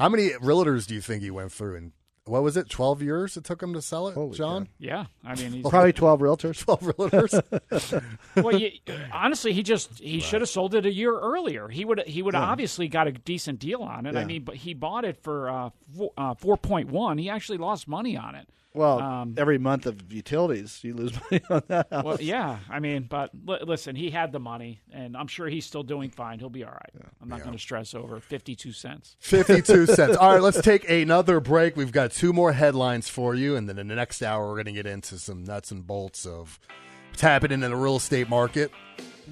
how many realtors do you think he went through and what was it? Twelve years it took him to sell it, Holy John. Yeah, I mean, he's, Probably twelve realtors. Twelve realtors. well, you, honestly, he just he should have sold it a year earlier. He would he would have obviously got a decent deal on it. I mean, but he bought it for uh, four, uh, four point one. He actually lost money on it. Well, Um, every month of utilities, you lose money on that. House. Well, yeah, I mean, but li- listen, he had the money, and I'm sure he's still doing fine. He'll be all right. I'm not going to stress over 52 cents. 52 cents. All right, let's take another break. We've got two more headlines for you, and then in the next hour, we're going to get into some nuts and bolts of what's happening in the real estate market.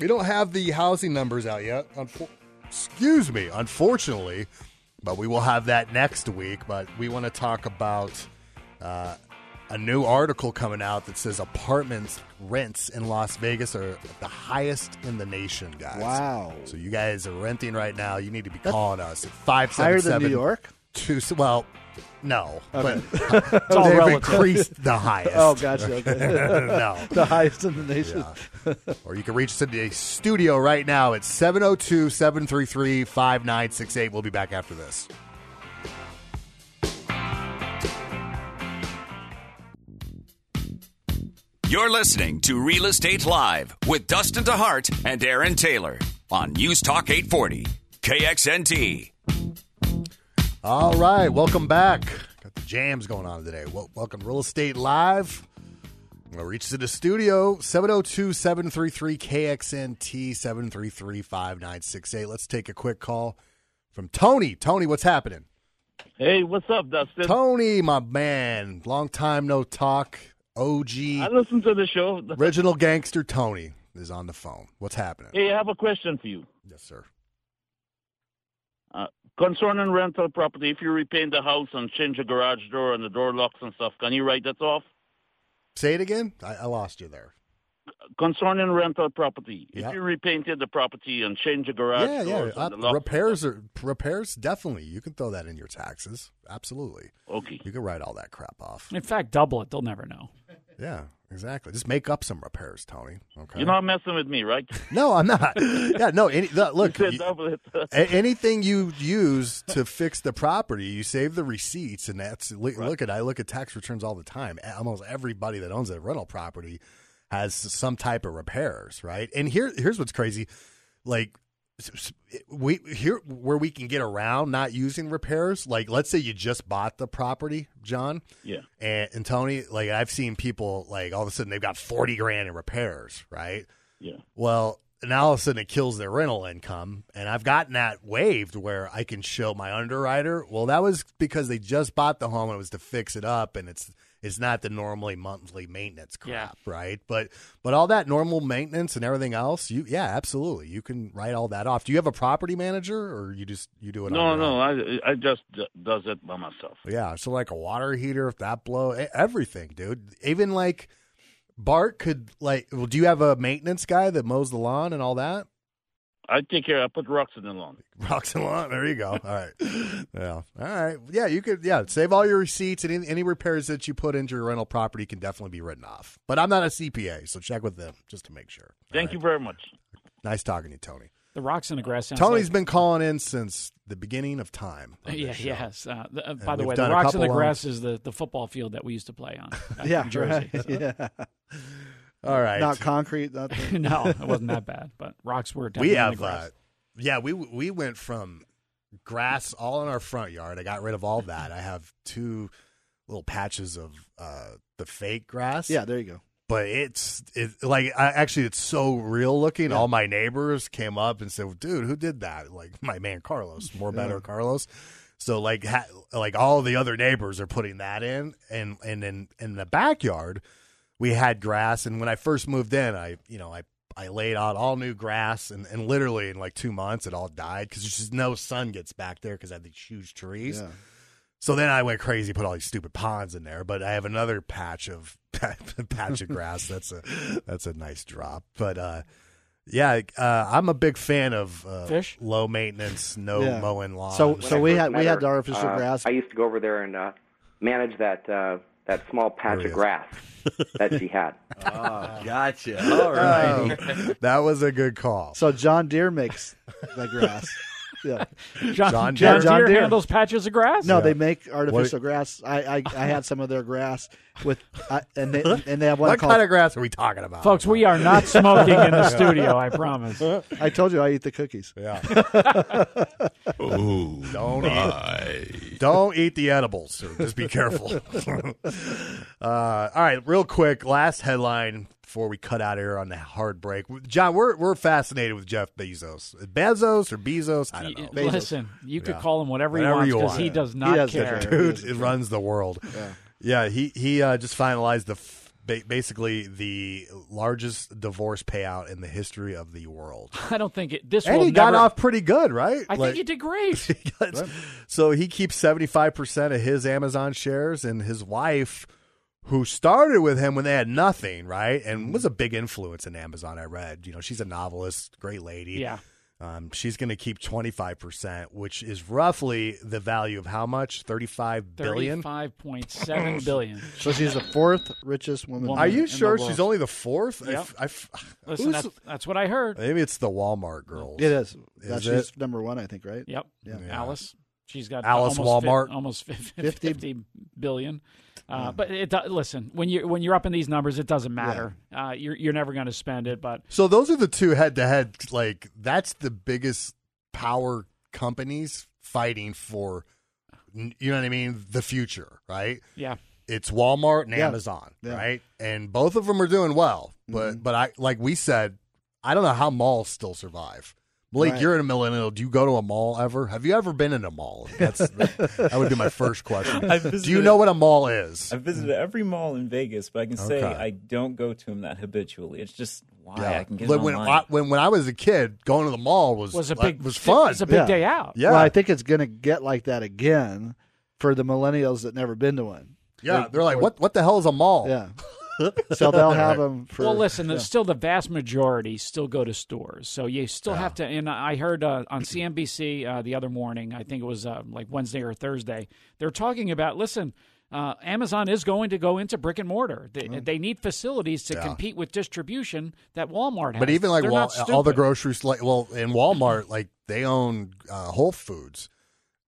We don't have the housing numbers out yet. Unfo- Excuse me, unfortunately, but we will have that next week. But we want to talk about uh, a new article coming out that says apartments rents in Las Vegas are the highest in the nation, guys. Wow. So you guys are renting right now. You need to be calling us at five Higher seven than New York? two. Well, no, but It's all they've relative. increased the highest. Oh, gotcha. Okay. no. the highest in the nation. Or you can reach us in the studio right now at 702 733 5968. We'll be back after this. You're listening to Real Estate Live with Dustin DeHart and Aaron Taylor on News Talk 840 KXNT. All right, welcome back. Got the jams going on today. Wel- welcome to Real Estate Live. I'm going to reach to the studio 702 733 KXNT 733 5968. Let's take a quick call from Tony. Tony, what's happening? Hey, what's up, Dustin? Tony, my man. Long time no talk. OG. I listen to the show. Original gangster Tony is on the phone. What's happening? Hey, I have a question for you. Yes, sir. Uh, concerning rental property, if you repaint the house and change the garage door and the door locks and stuff, can you write that off? Say it again. I, I lost you there. Concerning rental property, Yeah. if you repainted the property and change the garage yeah, yeah. Uh, the repairs are repairs. Definitely, you can throw that in your taxes. Absolutely, okay. you can write all that crap off. In fact, double it. They'll never know. Yeah, exactly. Just make up some repairs, Tony. Okay. You're not messing with me, right? no, I'm not. yeah, no. Any, look, look, you you- double it. a- anything you use to fix the property, you save the receipts, and that's look, look at. I look at tax returns all the time. Almost everybody that owns a rental property has some type of repairs, right? And here, here's what's crazy, like. We here where we can get around not using repairs. Like, let's say you just bought the property, John, yeah. and, and Tony. Like, I've seen people like all of a sudden they've got forty grand in repairs, right? Yeah. Well, now all of a sudden it kills their rental income, and I've gotten that waived where I can show my underwriter. Well, that was because they just bought the home and it was to fix it up, and it's it's not the normally monthly maintenance crap, right? But but all that normal maintenance and everything else, you yeah, absolutely, you can write all that off. Do you have a property manager, or you just you do it? No, on your no, own? I I just d- does it by myself. Yeah, so like a water heater, if that blow, everything, dude. Even like Bart could like. Well, do you have a maintenance guy that mows the lawn and all that? I take care. I put rocks in the lawn. Rocks and lawn. There you go. All right. Yeah. All right. Yeah, you could. Yeah, save all your receipts and any, any repairs that you put into your rental property can definitely be written off. But I'm not a CPA, so check with them just to make sure. Thank you very much. Nice talking to you, Tony. The rocks in the grass. Sounds Tony's like- been calling in since the beginning of time. Yeah, show. yes. Uh, the, uh, by the way, the done rocks in the couple grass is the, the football field that we used to play on. Yeah, in Jersey. right. Yeah. All right. Not concrete. Nothing. no, it wasn't that bad, but rocks were definitely we have grass. uh, yeah we we went from grass all in our front yard i got rid of all that i have two little patches of uh the fake grass Yeah, there you go. but it's it like I, actually it's so real looking all my neighbors came up and said dude who did that like my man carlos more better carlos so like ha, like all the other neighbors are putting that in and and in in the backyard we had grass and when i first moved in i you know i I laid out all new grass, and, and literally in like two months, it all died because there's just no sun gets back there because I have these huge trees. Yeah. So then I went crazy, put all these stupid ponds in there. But I have another patch of patch of grass. That's a that's a nice drop. But uh, yeah, uh, I'm a big fan of uh, Fish? low maintenance, no Yeah. mowing lawn. So When so I we had we had the artificial uh, grass. I used to go over there and uh, manage that uh, that small patch of oh, grass that she had. Oh, gotcha. All right. Oh, that was a good call. So John Deere makes the grass. Yeah. John, John John, Deere? John Deere, Deere. handles patches of grass. No, Yeah. they make artificial grass. I, I I had some of their grass with, I, and they and they have one What called. kind of grass are we talking about, folks, we are not smoking in the studio. I promise. I told you I eat the cookies. Yeah. Oh, Don't eat. Don't eat the edibles. Sir. Just be careful. uh, all right, real quick. Last headline before we cut out here on the hard break. John, we're we're fascinated with Jeff Bezos. Bezos or Bezos? I don't know. Y- Listen, you could Yeah. call him whatever, Whatever he you wants because want. he does He not does care. Dude, He it a runs the world. Yeah, he he uh, just finalized the f- basically the largest divorce payout in the history of the world. I don't think it. This And will he got off pretty good, right? I Like- think he did great. so he keeps 75% of his Amazon shares, and his wife, who started with him when they had nothing, right? And was a big influence in Amazon, I read. You know, she's a novelist, great lady. Yeah. Um, she's going to keep 25%, which is roughly the value of how much? 35 billion? Thirty-five point seven billion. So she's the fourth richest woman. Woman. Are you sure she's only the fourth? I Yep. f- I f- Listen, that's, that's what I heard. maybe it's the Walmart girls. It is. Is That it? she's number one, I think, right? Yep. Yeah. Yeah. Alice. She's got Alice almost fi- Walmart. almost fif- 50? 50 billion. Uh, But it, listen, when you when you're up in these numbers, it doesn't matter. Uh, you're you're never going to spend it. But So those are the two head to head. Like that's the biggest power companies fighting for. You know what I mean? The future, right? yeah, It's Walmart and Yeah. Amazon, Yeah. right? And both of them are doing well. But Mm-hmm. but I like we said, I don't know how malls still survive. Blake, Right. you're in a millennial. Do you go to a mall ever? Have you ever been in a mall? That's that would be my first question. I've Do you know what a mall is? I've visited every mall in Vegas, but I can say Okay. I don't go to them that habitually. It's just why Yeah. I can get Like, when. I, when when I was a kid, going to the mall was was a like, big was fun. It's a big Yeah. day out. yeah, Well, I think it's going to get like that again for the millennials that never been to one. yeah. They're like, what what the hell is a mall? Yeah. so they'll have them for. well, listen, yeah. there's still the vast majority still go to stores, so you still have to. And I heard uh, on CNBC uh, the other morning, I think it was uh, like Wednesday or Thursday, they're talking about. Listen, uh, Amazon is going to go into brick and mortar. They, they need facilities to Yeah. compete with distribution that Walmart has. But even like Wal- all the stupid. groceries, like well, in Walmart, like they own uh, Whole Foods,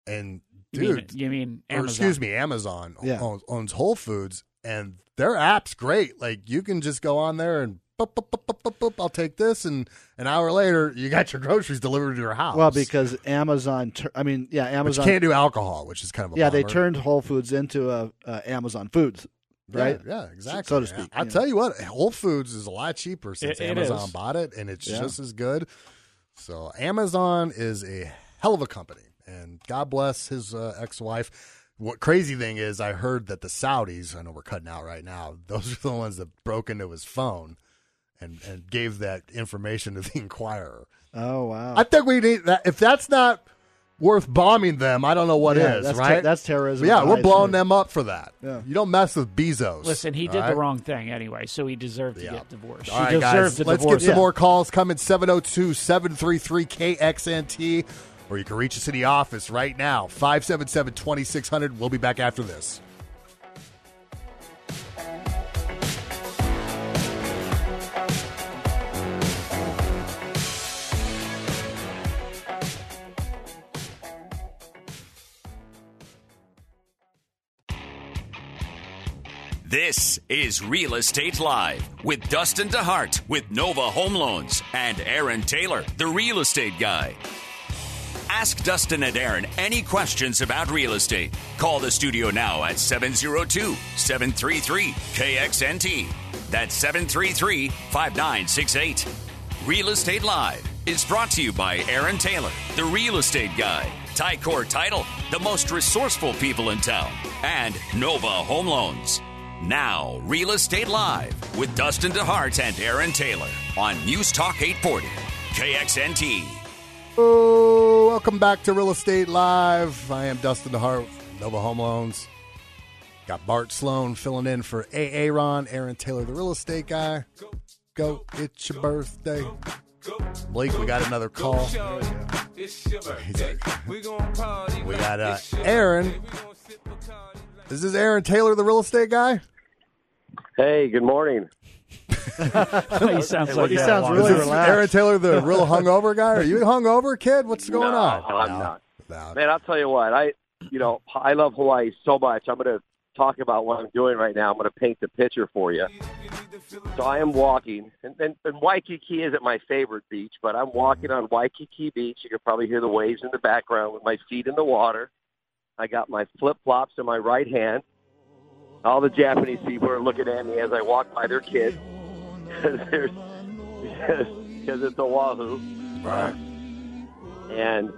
and You mean, dude, you mean or Amazon? excuse me, Amazon Yeah. owns, owns Whole Foods, and their app's great. Like you can just go on there and boop, boop, boop, boop, boop, boop, I'll take this, and an hour later you got your groceries delivered to your house. well, because Amazon. Tur- I mean, yeah, but you Amazon. can't do alcohol, which is kind of a yeah, they turned Whole Foods into a, a Amazon Foods, right? Yeah, yeah, exactly. So to speak, I yeah. tell you what, Whole Foods is a lot cheaper since It- it Amazon is. bought it, and it's Yeah. just as good. So Amazon is a hell of a company, and God bless his uh, ex-wife. What crazy thing is, I heard that the Saudis, I know we're cutting out right now, those are the ones that broke into his phone and and gave that information to the Inquirer. Oh wow. I think we need that. If that's not worth bombing them, I don't know what is. Yeah, that's ter- right? that's terrorism Yeah, we're blowing rate. them up for that. Yeah. You don't mess with Bezos. Listen, he did right? the wrong thing anyway, so he deserved to Yeah. get divorced. All he right, deserved guys, to let's divorce. get some Yeah. more calls coming 702 733 KXNT, or you can reach us in the office right now 577 2600. We'll be back after this. This is Real Estate Live with Dustin DeHart with Nova Home Loans and Aaron Taylor, the real estate guy. Ask Dustin and Aaron any questions about real estate. Call the studio now at 702 733 KXNT. That's 733 5968. Real Estate Live is brought to you by Aaron Taylor, the real estate guy, Ticor Title, the most resourceful people in town, and Nova Home Loans. Now, Real Estate Live with Dustin DeHart and Aaron Taylor on News Talk 840, KXNT. Oh, welcome back to Real Estate Live. I am Dustin DeHart, Nova Home Loans. Got Bart Sloan filling in for AA Ron, Aaron Taylor, the real estate guy. Go, it's your birthday. Blake, we got another call. We got uh, Aaron. This is this Aaron Taylor, the real estate guy? Hey, good morning. he sounds like he that. sounds Is really this relaxed. Aaron Taylor, the real hungover guy? Are you hungover, kid? What's going No, on? I'm not. No. Man, I'll tell you what. I, you know, I love Hawaii so much. I'm going to talk about what I'm doing right now. I'm going to paint the picture for you. So I am walking, and, and, and Waikiki isn't my favorite beach, but I'm walking on Waikiki Beach. You can probably hear the waves in the background with my feet in the water. I got my flip flops in my right hand. All the Japanese people are looking at me as I walk by their kids because it's Oahu. Right. And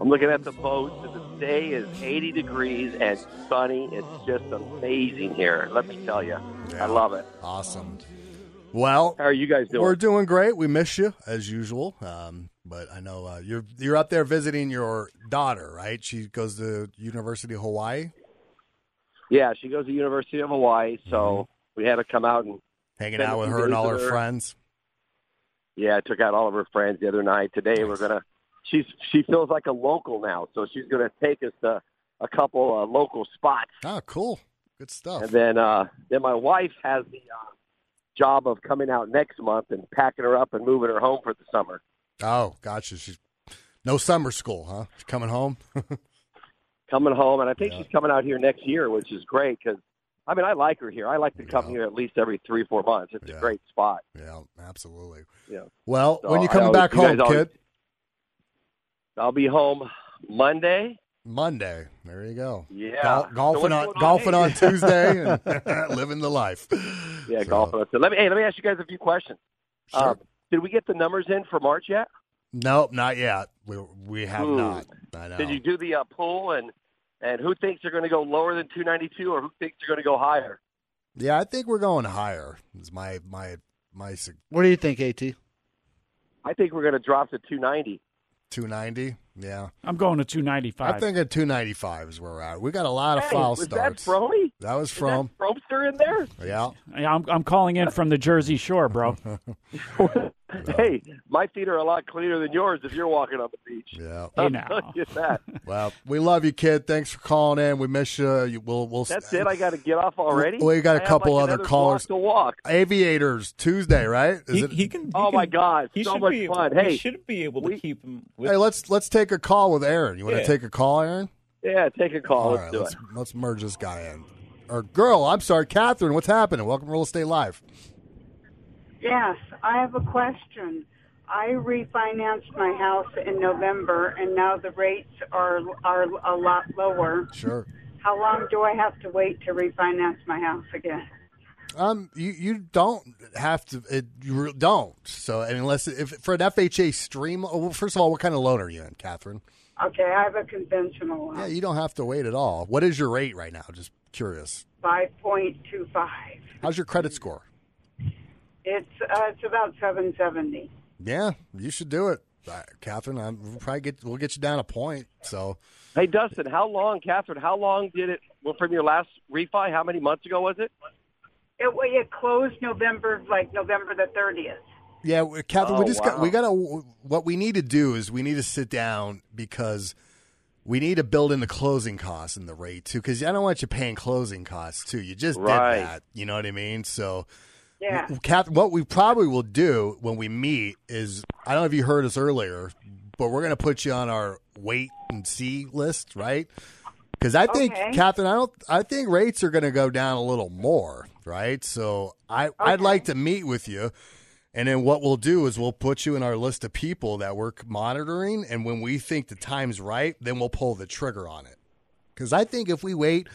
I'm looking at the post, and the day is 80 degrees and sunny. It's just amazing here. Let me tell you, I love it. Awesome. Well, how are you guys doing? We're doing great. We miss you as usual. Um, but I know uh, you're you're up there visiting your daughter, right? She goes to University of Hawaii. Yeah, she goes to University of Hawaii, so we had to come out and hanging out with her and all her her. friends. Yeah, I took out all of her friends the other night. Today we're gonna. She's she feels like a local now, so she's gonna take us to a couple uh, local spots. Oh, cool, good stuff. And then uh, then my wife has the uh, job of coming out next month and packing her up and moving her home for the summer. Oh, gotcha. She's no summer school, huh? She's coming home. Coming home, and I think she's coming out here next year, which is great because I mean I like her here. I like to come here at least every three four months. It's a great spot. Yeah, absolutely. Yeah. Well, So when you coming back home, always- kid? I'll be home Monday. Monday. There you go. Yeah. Gol- golfing on going on? golfing on Tuesday and living the life. Yeah, So- golfing. So let me hey, let me ask you guys a few questions. Sure. Um, did we get the numbers in for March yet? Nope, not yet. We we have Hmm. not. I know. Did you do the uh, poll and and who thinks they're going to go lower than 292 or who thinks they're going to go higher? Yeah, I think we're going higher. Is my my my What do you think, At? I think we're going to drop to 290. two ninety. Yeah, I'm going to 295. I think at two ninety five is where we're at. We got a lot of Hey, foul was starts. that Fromy? That was Is from that Fromster in there? yeah. Yeah, I'm, I'm calling in from the Jersey Shore, bro. Hey, my feet are a lot cleaner than yours if you're walking on the beach. Yeah. Hey, I'll now. tell you that. Well, we love you, kid. Thanks for calling in. We miss you. you we'll we'll. That's it. I got to get off already. We got a I have, couple like, other callers. to walk. Aviators Tuesday, right? Is He, it? he can. he Oh my God, He so should much be, fun. we Hey, should be able to we- keep him. With, hey, let's let's take a call with Aaron. You want to Yeah. take a call, Aaron? Yeah, take a call. All Let's right, do let's it. let's merge this guy in. Or girl, I'm sorry, Catherine. What's happening? Welcome to Real Estate Live. Yes, I have a question. I refinanced my house in November, and now the rates are are a lot lower. Sure. How long do I have to wait to refinance my house again? Um, you you don't have to. It, you re- don't. So, I mean, unless if for an FHA stream. oh, Well, first of all, what kind of loan are you in, Catherine? Okay, I have a conventional loan. Yeah, you don't have to wait at all. What is your rate right now? Just curious. five point two five. How's your credit score? It's uh, it's about seven seventy. Yeah, you should do it, uh, Catherine. I'm we'll probably get we'll get you down a point. So Hey, Dustin, how long, Catherine? How long did it? Well, from your last refi, how many months ago was it? It it closed November like November the thirtieth. yeah, we- Catherine, we Oh, just got we got to what we need to do is we need to sit down because we need to build in the closing costs and the rate too. Because I don't want you paying closing costs too. You just Right. did that. You know what I mean? So. Yeah. Catherine, what we probably will do when we meet is I don't know if you heard us earlier, but we're going to put you on our wait and see list, right? Because I think, Okay. Catherine, I don't. I think rates are going to go down a little more, right? So I, I'd like to meet with you, and then what we'll do is we'll put you in our list of people that we're monitoring, and when we think the time's right, then we'll pull the trigger on it. Because I think if we wait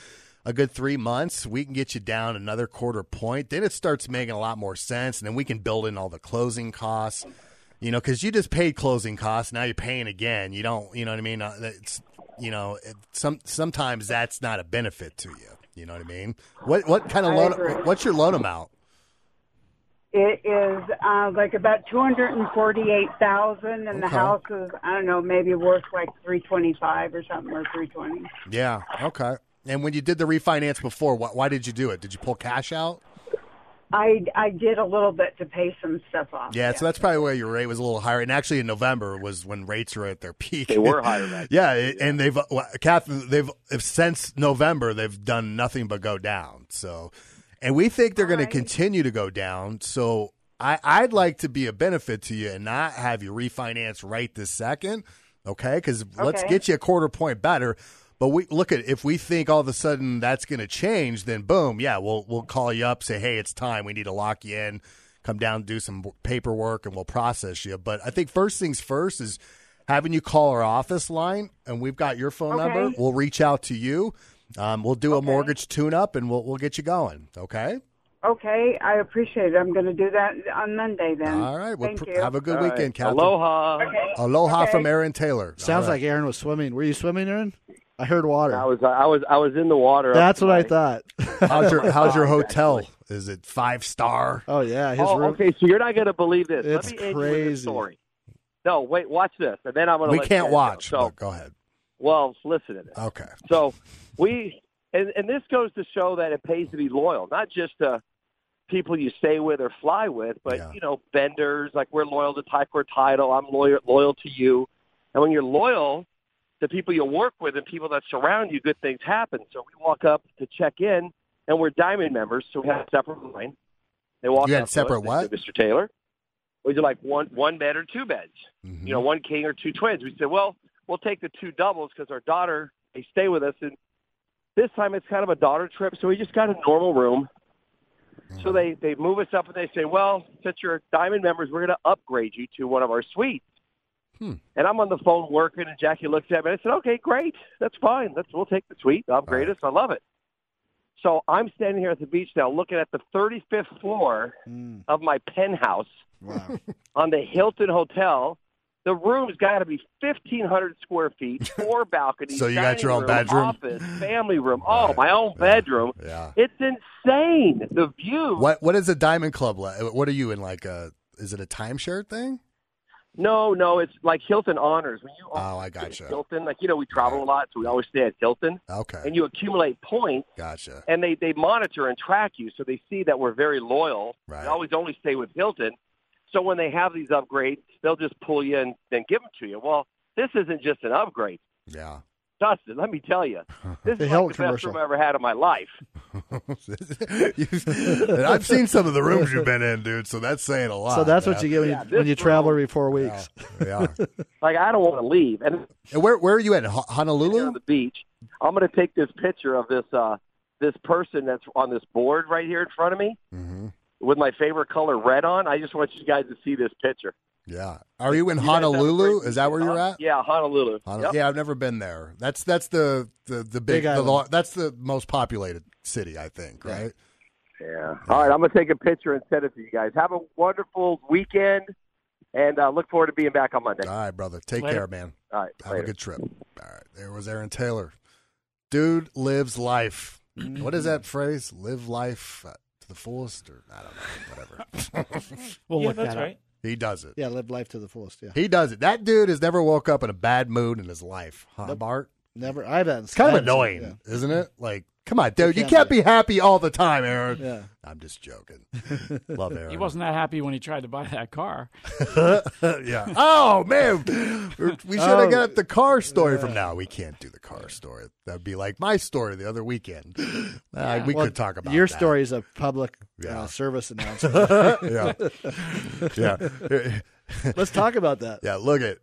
a good three months, we can get you down another quarter point. Then it starts making a lot more sense, and then we can build in all the closing costs. You know, because you just paid closing costs, now you're paying again. You don't, you know what I mean? Uh, It's, you know, it, some sometimes that's not a benefit to you. You know what I mean? What what kind of I loan? agree. What's your loan amount? It is uh, like about two hundred and forty-eight thousand, and the house is I don't know maybe worth like three twenty-five or something or three twenty. Yeah. Okay. And when you did the refinance before, why, why did you do it? Did you pull cash out? I I did a little bit to pay some stuff off. Yeah, so that's probably why your rate was a little higher. And actually, in November was when rates were at their peak. They were higher back yeah, it- and they've, uh, Catherine, they've since November they've done nothing but go down. So, and we think they're going to continue to go down. So, I, I'd like to be a benefit to you and not have you refinance right this second. Okay, because let's get you a quarter point better. But we look at if we think all of a sudden that's going to change, then boom, yeah, we'll we'll call you up, say, hey, it's time. We need to lock you in. Come down, do some paperwork, and we'll process you. But I think first things first is having you call our office line, and we've got your phone Okay. number. We'll reach out to you. Um, we'll do a mortgage tune up, and we'll we'll get you going. Okay. Okay, I appreciate it. I'm going to do that on Monday then. All right. Well, Thank pr- you. have a good All right. weekend, Catherine. Aloha. Okay. Aloha Okay. from Aaron Taylor. Sounds All right. like Aaron was swimming. Were you swimming, Aaron? I heard water. I was uh, I was I was in the water. That's what I thought. How's your How's your hotel? actually. Is it five star? Oh yeah, his Oh, room. okay. So you're not going to believe this. It's Let me end you with this crazy. story. No, wait. Watch this, and then I'm going to. We let can't Ken go. watch. So, but go ahead. well, listen to this. Okay. So we, and, and this goes to show that it pays to be loyal, not just to people you stay with or fly with, but Yeah. you know, vendors. Like we're loyal to Ticor Title. I'm loyal loyal to you, and when you're loyal to people you work with and people that surround you, good things happen. So we walk up to check in, and we're Diamond members, so we have a separate line. They walk You had us, separate what? Mr. Taylor? Would you like one one bed or two beds? Mhm. you know, one king or two twins. We said, well, we'll take the two doubles because our daughter they stay with us, and this time it's kind of a daughter trip, so we just got a normal room. So they they move us up and they say, well, since you're diamond members, we're going to upgrade you to one of our suites. Hmm. And I'm on the phone working, and Jackie looks at me and I said, okay, great, that's fine. Let's we'll take the suite, upgrade us. I love it. So I'm standing here at the beach now, looking at the 35th floor Mm, of my penthouse wow. on the Hilton Hotel. The room's got to be fifteen hundred square feet, four balconies. So you got your own room, bedroom? office, family room. Oh, my own bedroom. Yeah. It's insane. The view. What What is a Diamond Club? like? What are you in? Like a? Is it a timeshare thing? No, no, it's like Hilton Honors. When you Oh, I gotcha. Hilton, like you know, we travel a lot, so we always stay at Hilton, Okay. and you accumulate points, Gotcha. and they they monitor and track you, so they see that we're very loyal. Right. We always only stay with Hilton. So when they have these upgrades, they'll just pull you and then give them to you. Well, this isn't just an upgrade. Yeah. Dustin, let me tell you, this The is like the best commercial. room I ever had in my life. You- I've seen some of the rooms you've been in, dude. So that's saying a lot. so that's man. what you get when Yeah, you, when you travel every four weeks. Yeah. Like I don't want to leave. And And where Where are you at? Honolulu? on the beach, I'm going to take this picture of this uh this person that's on this board right here in front of me hmm with my favorite color red on. I just want you guys to see this picture. Yeah. Are you in You guys have a Honolulu? great Is that where you're at? Yeah, Honolulu. Hon- Yep. Yeah, I've never been there. That's that's the the the big, Big the, lo- that's the most populated city, I think. Right. Yeah. All right, I'm going to take a picture and send it to you guys. Have a wonderful weekend, and uh, look forward to being back on Monday. All right, brother. Take Later. care, man. All right, Have later. a good trip. All right. There was Aaron Taylor. Dude lives life. What is that phrase? Live life uh, to the fullest, or I don't know. Whatever. We'll yeah, look that's that up. He does it. Yeah, live life to the fullest. Yeah, He does it. That dude has never woke up in a bad mood in his life, huh, Nope. Bart? never. I've had. It's kind of seen- annoying, isn't it? Like, come on, dude. You can't can't be. be happy all the time, Aaron. Yeah. I'm just joking. Love Aaron. He wasn't that happy when he tried to buy that car. yeah. Oh man, we should have Oh. got the car story from now. We can't do the car story. That'd be like my story the other weekend. Uh, we Well, could talk about your that. story is a public Yeah. uh, service announcement. yeah, yeah, Let's talk about that. yeah. Look at.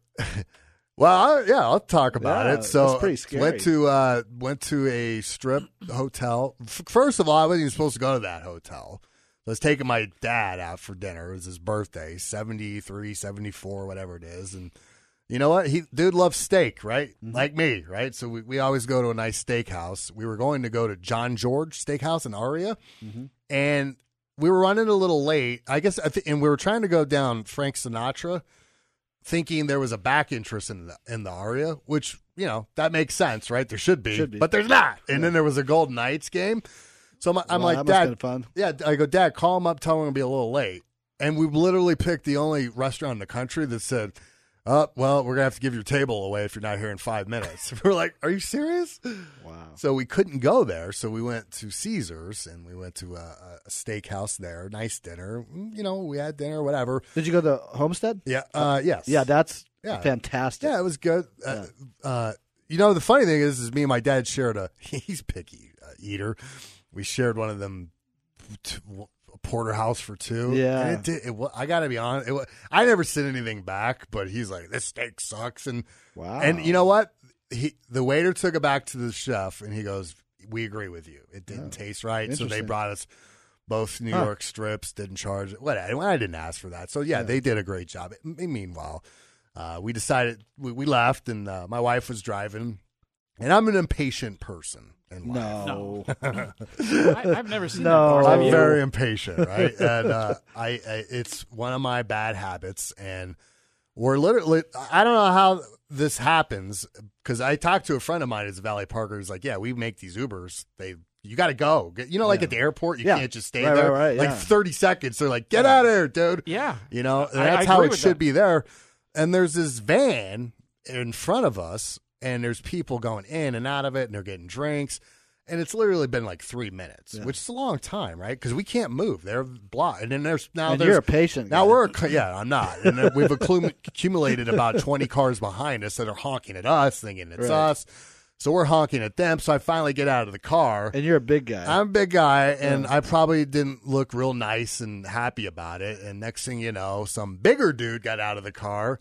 Well, I, yeah, I'll talk about Yeah, it. So, pretty scary. went to uh, went to a strip hotel. First of all, I wasn't even supposed to go to that hotel. I was taking my dad out for dinner. It was his birthday, 73, 74, whatever it is. And you know what? He dude loves steak, right? Mm-hmm. Like me, right? So we, we always go to a nice steakhouse. We were going to go to John George Steakhouse in Aria. Mm-hmm. And we were running a little late. I guess I th- and we were trying to go down Frank Sinatra thinking there was a back interest in the in the Aria, which, you know, that makes sense, right? There should be. Should be. But there's not. And then there was a Golden Knights game. So I'm, I'm Wow, like, that must have Dad, fun. yeah, I go, Dad, call him up, tell him I'm gonna be a little late. And we literally picked the only restaurant in the country that said, "Oh, well, we're gonna have to give your table away if you're not here in five minutes." we're like, "Are you serious?" Wow. So we couldn't go there. So we went to Caesars and we went to a, a steakhouse there. Nice dinner. You know, we had dinner, whatever. Did you go to Homestead? Yeah. Uh, yes. Yeah, that's Yeah. fantastic. Yeah, it was good. Uh, uh, you know, the funny thing is, is me and my dad shared a. He's picky uh, eater. We shared one of them porterhouse for two. Yeah. and it did. It, wa- I got to be honest. It, I never sent anything back, but he's like, "This steak sucks," and Wow. and you know what? He the waiter took it back to the chef, and he goes, "We agree with you. It didn't taste right." So they brought us. Both New Huh. York strips didn't charge it. what I didn't ask for that. So yeah, they did a great job. Meanwhile, uh, we decided we, we left, and uh, my wife was driving, and I'm an impatient person. In life. No. I, I've never seen No. that. part. I'm Have you? very impatient, right? and uh, I, I, it's one of my bad habits, and we're literally. I don't know how this happens because I talked to a friend of mine who's a valet parker. Who's like, "Yeah, we make these Ubers. They, you got to go. You know, like Yeah. at the airport, you Yeah. can't just stay Right, there. right, right, like yeah. 30 seconds. They're like, "Get out of here, dude." Yeah. You know, and I- that's I how it should that. be there. And there's this van in front of us, and there's people going in and out of it, and they're getting drinks. And it's literally been like three minutes, which is a long time, right? Because we can't move; they're blocked. And then there's now And there's you're a patient Now guy. we're a, yeah, I'm not, and then we've accumulated about twenty cars behind us that are honking at us, thinking it's Right. us. So we're honking at them. So I finally get out of the car. And you're a big guy. I'm a big guy, and I probably didn't look real nice and happy about it. And next thing you know, some bigger dude got out of the car,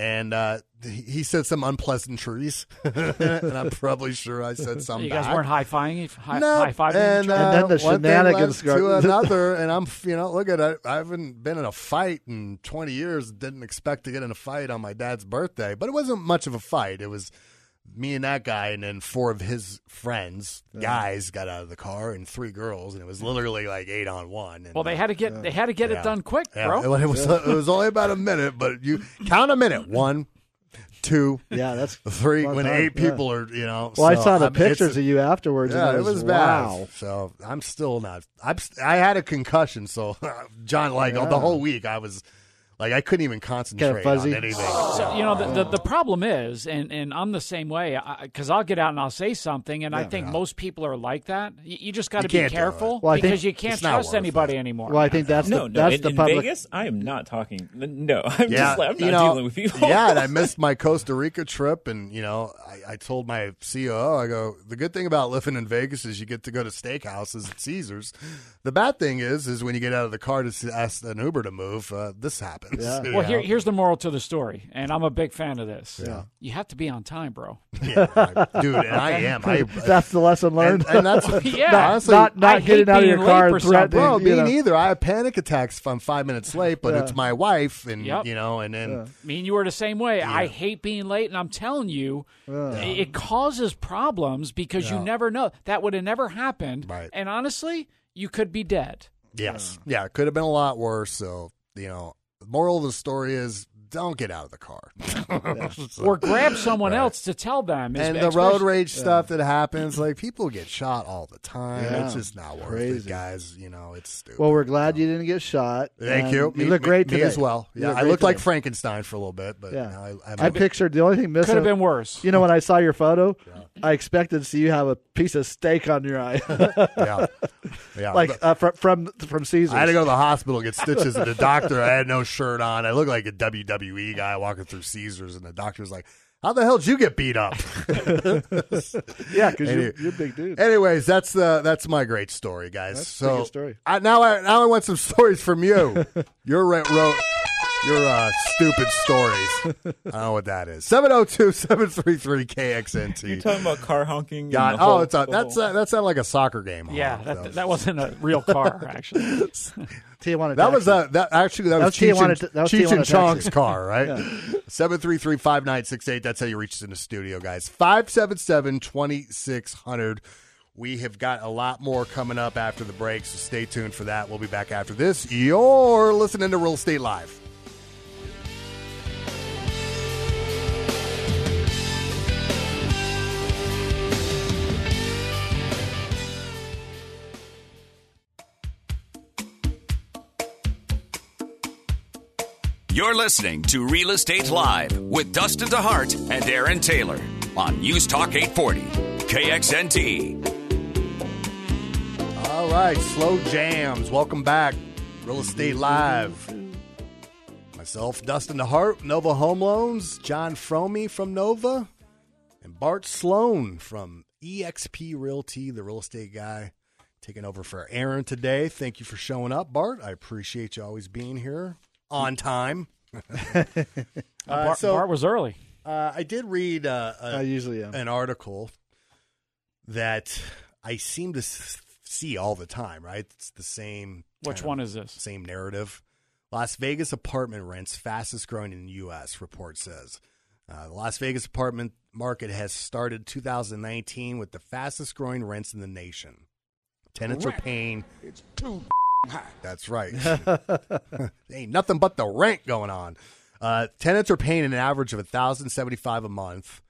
and uh, he he said some unpleasantries, and I'm probably sure I said something. You guys back. weren't high fiving, high, No, fiving. and, uh, And then the one thing shenanigans led to another, and I'm, you know, look at it. I haven't been in a fight in 20 years. Didn't expect to get in a fight on my dad's birthday, but it wasn't much of a fight. It was me and that guy, and then four of his friends, guys, got out of the car, and three girls, and it was literally like eight on one. And, well, they had to get they had to get Yeah. it done quick, yeah, bro. it was it was only about a minute, but you count a minute. One, two, yeah, that's three. When time, eight yeah. people are, you know. Well, I saw the I'm- pictures of you afterwards. yeah, and it was wow. bad. So I'm still not. I'm. I had a concussion. So John, like Yeah. the whole week, I was like I couldn't even concentrate fuzzy. on anything. So you know the, the the problem is, and and I'm the same way because I'll get out and I'll say something, and I Yeah. think most people are like that. You, you just got to be careful. Well, I think because you can't trust anybody it. anymore. Well, I think that's no, the no. that's in, the in public. Vegas, I am not talking. No, I'm Yeah, just like, I'm not you know, dealing with people. yeah, and I missed my Costa Rica trip, and you know, I, I told my COO, I go, the good thing about living in Vegas is you get to go to steakhouses at Caesars. The bad thing is, is when you get out of the car to ask an Uber to move, uh, this happens. Yeah. you well, here, here's the moral to the story, and I'm a big fan of this. Yeah. You have to be on time, bro. Yeah, I- dude, and I am. I, that's the lesson learned. and, and that's Yeah. honestly, not not getting out of your car late and for threatening. Well, you me know. neither. I have panic attacks if I'm five minutes late, but Yeah. it's my wife, and Yep. you know, and then Me and you are the same way. I hate being late, and I'm telling you, it it causes problems because you never know. That would have never happened. Right. And honestly, you could be dead. yes, yeah, it could have been a lot worse. So you know, the moral of the story is don't get out of the car. So- Or grab someone Right. else to tell them. and Espe- the road especially- rage stuff that happens, like people get shot all the time. Yeah. It's just not worth it, guys. You know, it's stupid. Well, we're glad you didn't get shot. Thank you. You Me- look great me, today. as well. You Yeah, I great looked like. Frankenstein for a little bit, but Yeah. now I, I'm, I pictured the only thing missing Could have been worse. You know, when I saw your photo, I expected to see you have a piece of steak on your eye, yeah, yeah. like uh, from from from Caesars. I had to go to the hospital get stitches, and the doctor, I had no shirt on. I looked like a WWE guy walking through Caesars, and the doctor's like, "How the hell did you get beat up?" yeah, because Any- you're, you're a big dude. Anyways, that's uh, that's my great story, guys. That's so story. I, now I now I want some stories from you. your re- ro- your uh, stupid stories. I don't know what that is. 702-733 KXNT. You're talking about car honking. and God, the whole- oh, it's a, that's whole- uh that sounded like a soccer game. Yeah, huh? that, So- that wasn't a real car, actually. Tijuana. That was taxi. uh, that actually that, That was, was Tijuana- Cheech and, that was Cheech and Chong's car, right? Seven three three five nine six eight. That's how you reach us in the studio, guys. Five seven seven twenty six hundred. We have got a lot more coming up after the break, so stay tuned for that. We'll be back after this. You're listening to Real Estate Live. You're listening to Real Estate Live with Dustin DeHart and Aaron Taylor on News Talk 840, KXNT. All right, slow jams. Welcome back, Real Estate Live. Myself, Dustin DeHart, Nova Home Loans, John Fromey from Nova, and Bart Sloan from EXP Realty, the real estate guy, taking over for Aaron today. Thank you for showing up, Bart. I appreciate you always being here on time. Uh, Bart, so- Bart was early. Uh, I did read uh, a, I usually am. an article that I seem to s- see all the time. Right, it's the same. Which kind of one is this? Same narrative. Las Vegas apartment rents fastest growing in the U.S. Report says uh, the Las Vegas apartment market has started 2019 with the fastest growing rents in the nation. Tenants are paying. It's too That's right. Ain't nothing but the rent going on. Uh, tenants are paying an average of 1075 a month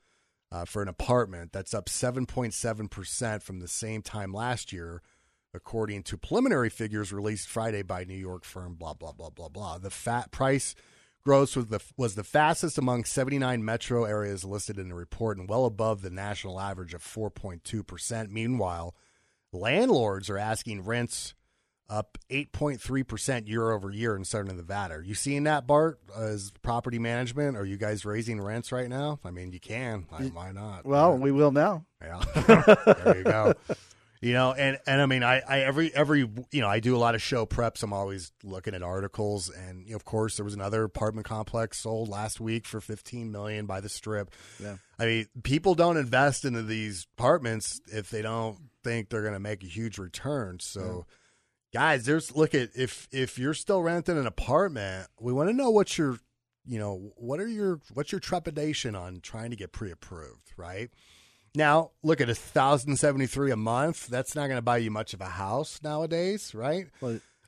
uh, for an apartment. That's up 7.7% from the same time last year, according to preliminary figures released Friday by New York firm, blah, blah, blah, blah, blah. The fat price growth was the, was the fastest among 79 metro areas listed in the report and well above the national average of 4.2%. Meanwhile, landlords are asking rents up 8.3% year over year in Southern Nevada. Are you seeing that, Bart, as property management? Are you guys raising rents right now? I mean, you can. Why, why not? Well, we will now. Yeah. there you go. You know, and, and I mean, I, I every every you know, I do a lot of show preps. I'm always looking at articles, and you know, of course, there was another apartment complex sold last week for 15 million by the Strip. Yeah. I mean, people don't invest into these apartments if they don't think they're going to make a huge return. So, guys, there's look at if if you're still renting an apartment, we want to know what your you know what are your what's your trepidation on trying to get pre-approved, right? Now, look at a thousand seventy three a month. That's not going to buy you much of a house nowadays, right?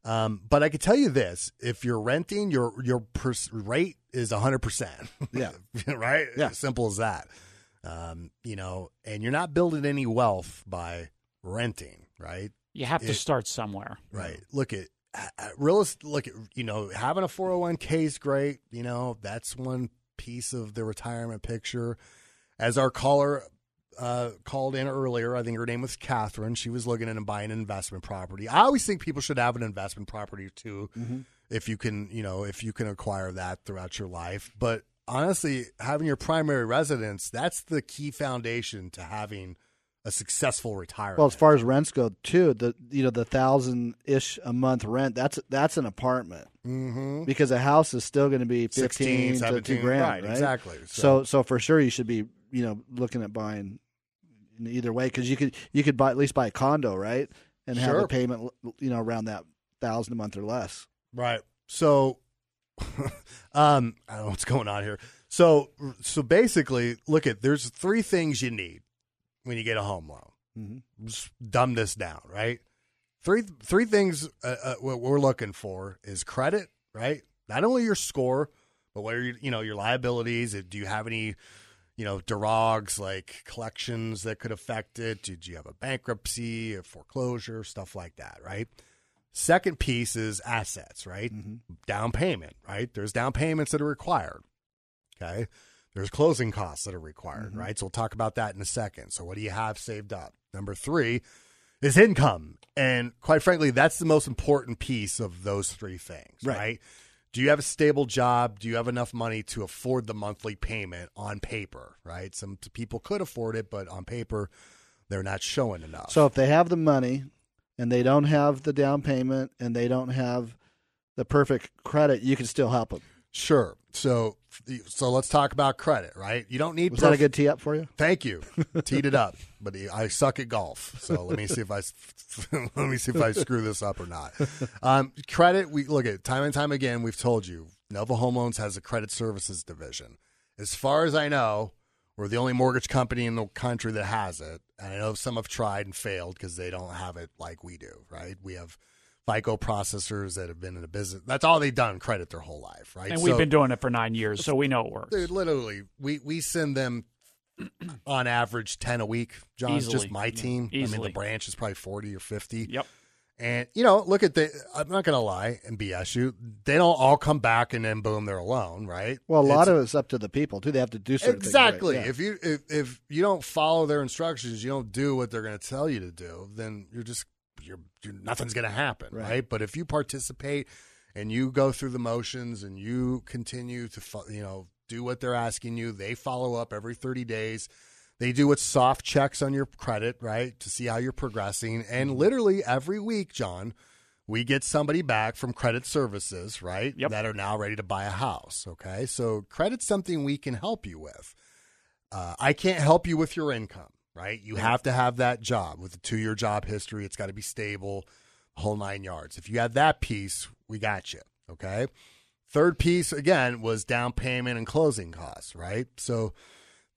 um, but I can tell you this: if you're renting, your your pers- rate is hundred percent. Yeah. right. Yeah. Simple as that. Um, you know, and you're not building any wealth by renting, right? You have to start somewhere. Right. Look at real. est- Look at you know having a four hundred one k is great. You know that's one piece of the retirement picture. As our caller uh, called in earlier, I think her name was Catherine. She was looking at buying an investment property. I always think people should have an investment property too, Mhm. if you can. You know, if you can acquire that throughout your life. But honestly, having your primary residence that's the key foundation to having a successful retirement. Well, as far as rents go, too, the you know the thousand ish a month rent that's that's an apartment mm-hmm. because a house is still going to be 16, fifteen to 17, two grand, right, right? exactly. So. So- so for sure you should be you know looking at buying in either way because you could you could buy at least buy a condo right and have Sure. a payment you know around that thousand a month or less. Right. So, um, I don't know what's going on here. So, so basically, look at there's three things you need when you get a home loan. Mhm. Just dumb this down, right? Three three things uh, uh, what we're looking for is credit, right? Not only your score, but what are your you know your liabilities? Do you have any you know derogs like collections that could affect it? Did you have a bankruptcy, a foreclosure, stuff like that, right? Second piece is assets, right? Down payment, right? There's down payments that are required. Okay. There's closing costs that are required, mm-hmm. right? So we'll talk about that in a second. So what do you have saved up? Number three is income. And quite frankly, that's the most important piece of those three things, Right. right? Do you have a stable job? Do you have enough money to afford the monthly payment on paper, right? Some people could afford it, but on paper, they're not showing enough. So if they have the money and they don't have the down payment and they don't have the perfect credit, you can still help them. Sure. So so let's talk about credit, right? You don't need Was that a good tee up for you? Thank you. Teed it up, but I suck at golf. So let me see if I let me see if I screw this up or not. Um, credit, we look at time and time again. We've told you Nova Home Loans has a credit services division. As far as I know, we're the only mortgage company in the country that has it. And I know some have tried and failed because they don't have it like we do. Right? We have FICO processors that have been in the business. That's all they've done credit their whole life. Right? And we've been doing it for nine years, so we know it works. Dude, literally, we we send them on average ten a week. John, just my team. I mean, the branch is probably forty or fifty. Yep. And you know, look at the. I'm not going to lie and BS you. They don't all come back and then boom, they're alone, right? Well, a lot It's- of it's up to the people too. They have to do certain things, exactly. right? Yeah. If you if if you don't follow their instructions, you don't do what they're going to tell you to do, then you're just you're, you're nothing's going to happen, Right. right. But if you participate and you go through the motions and you continue to you know do what they're asking you, they follow up every 30 days. They do what's soft checks on your credit, right, to see how you're progressing. And literally every week, John, we get somebody back from credit services, right, that are now ready to buy a house. Okay, so credit's something we can help you with. Uh, I can't help you with your income, right? You have to have that job with a two year job history. It's got to be stable, whole nine yards. If you have that piece, we got you. Okay. Third piece, again, was down payment and closing costs, right? So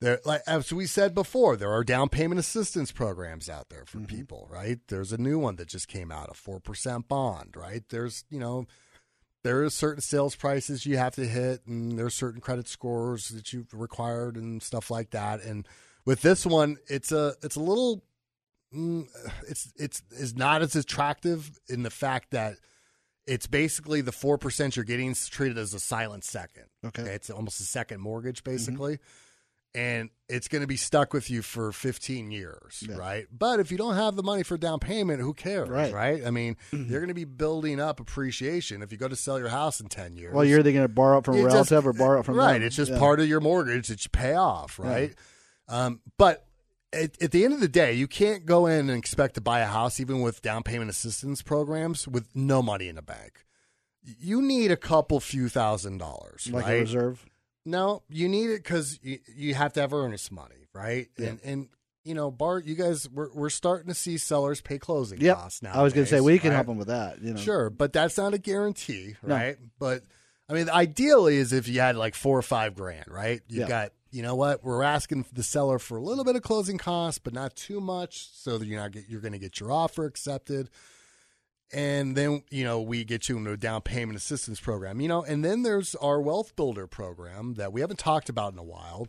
There, like as we said before, there are down payment assistance programs out there Mm-hmm. for people, right? There's a new one that just came out, a four percent bond, right? There's, you know, there are certain sales prices you have to hit, and there's certain credit scores that you've required and stuff like that. And with this one, it's a it's a little, mm, it's it's is not as attractive in the fact that it's basically the four percent you're getting is treated as a silent second. Okay. Mm-hmm. it's almost a second mortgage basically, and it's going to be stuck with you for 15 years, Yeah. right? But if you don't have the money for down payment, who cares, Right. right? I mean, you're going to be building up appreciation if you go to sell your house in 10 years. Well, you're either going to borrow it from a just- relative or borrow it from right. them. It's just Yeah. part of your mortgage that you pay off, right? Um, but at, at the end of the day, you can't go in and expect to buy a house, even with down payment assistance programs, with no money in the bank. You need a couple few thousand dollars, like right? a reserve. No, you need it because you, you have to have earnest money, right? Yeah. And and you know, Bart, you guys, we're we're starting to see sellers pay closing Yep. costs now. I was going to say we can help them with that. You know, Sure, but that's not a guarantee, No. right? But I mean, ideally is if you had like four or five grand, right? You Yeah. got, you know what? We're asking the seller for a little bit of closing costs, but not too much, so that you're not get, you're going to get your offer accepted, and then you know we get you into a down payment assistance program, you know, and then there's our wealth builder program that we haven't talked about in a while.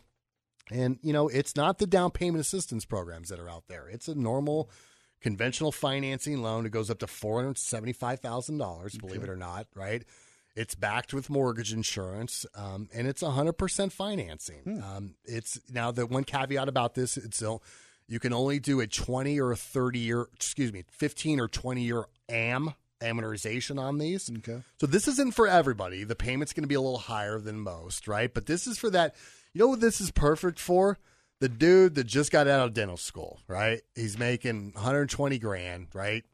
And you know, it's not the down payment assistance programs that are out there. It's a normal conventional financing loan. It goes up to four hundred seventy-five thousand dollars. Believe it or not, right? It's backed with mortgage insurance, um, and it's hundred percent financing. Um, it's now the one caveat about this: it's you can only do a twenty or a thirty year, excuse me, fifteen or twenty year AM amortization on these. Okay. So this isn't for everybody. The payment's going to be a little higher than most, right? But this is for that. You know what this is perfect for? The dude that just got out of dental school, right? He's making 120 grand, right?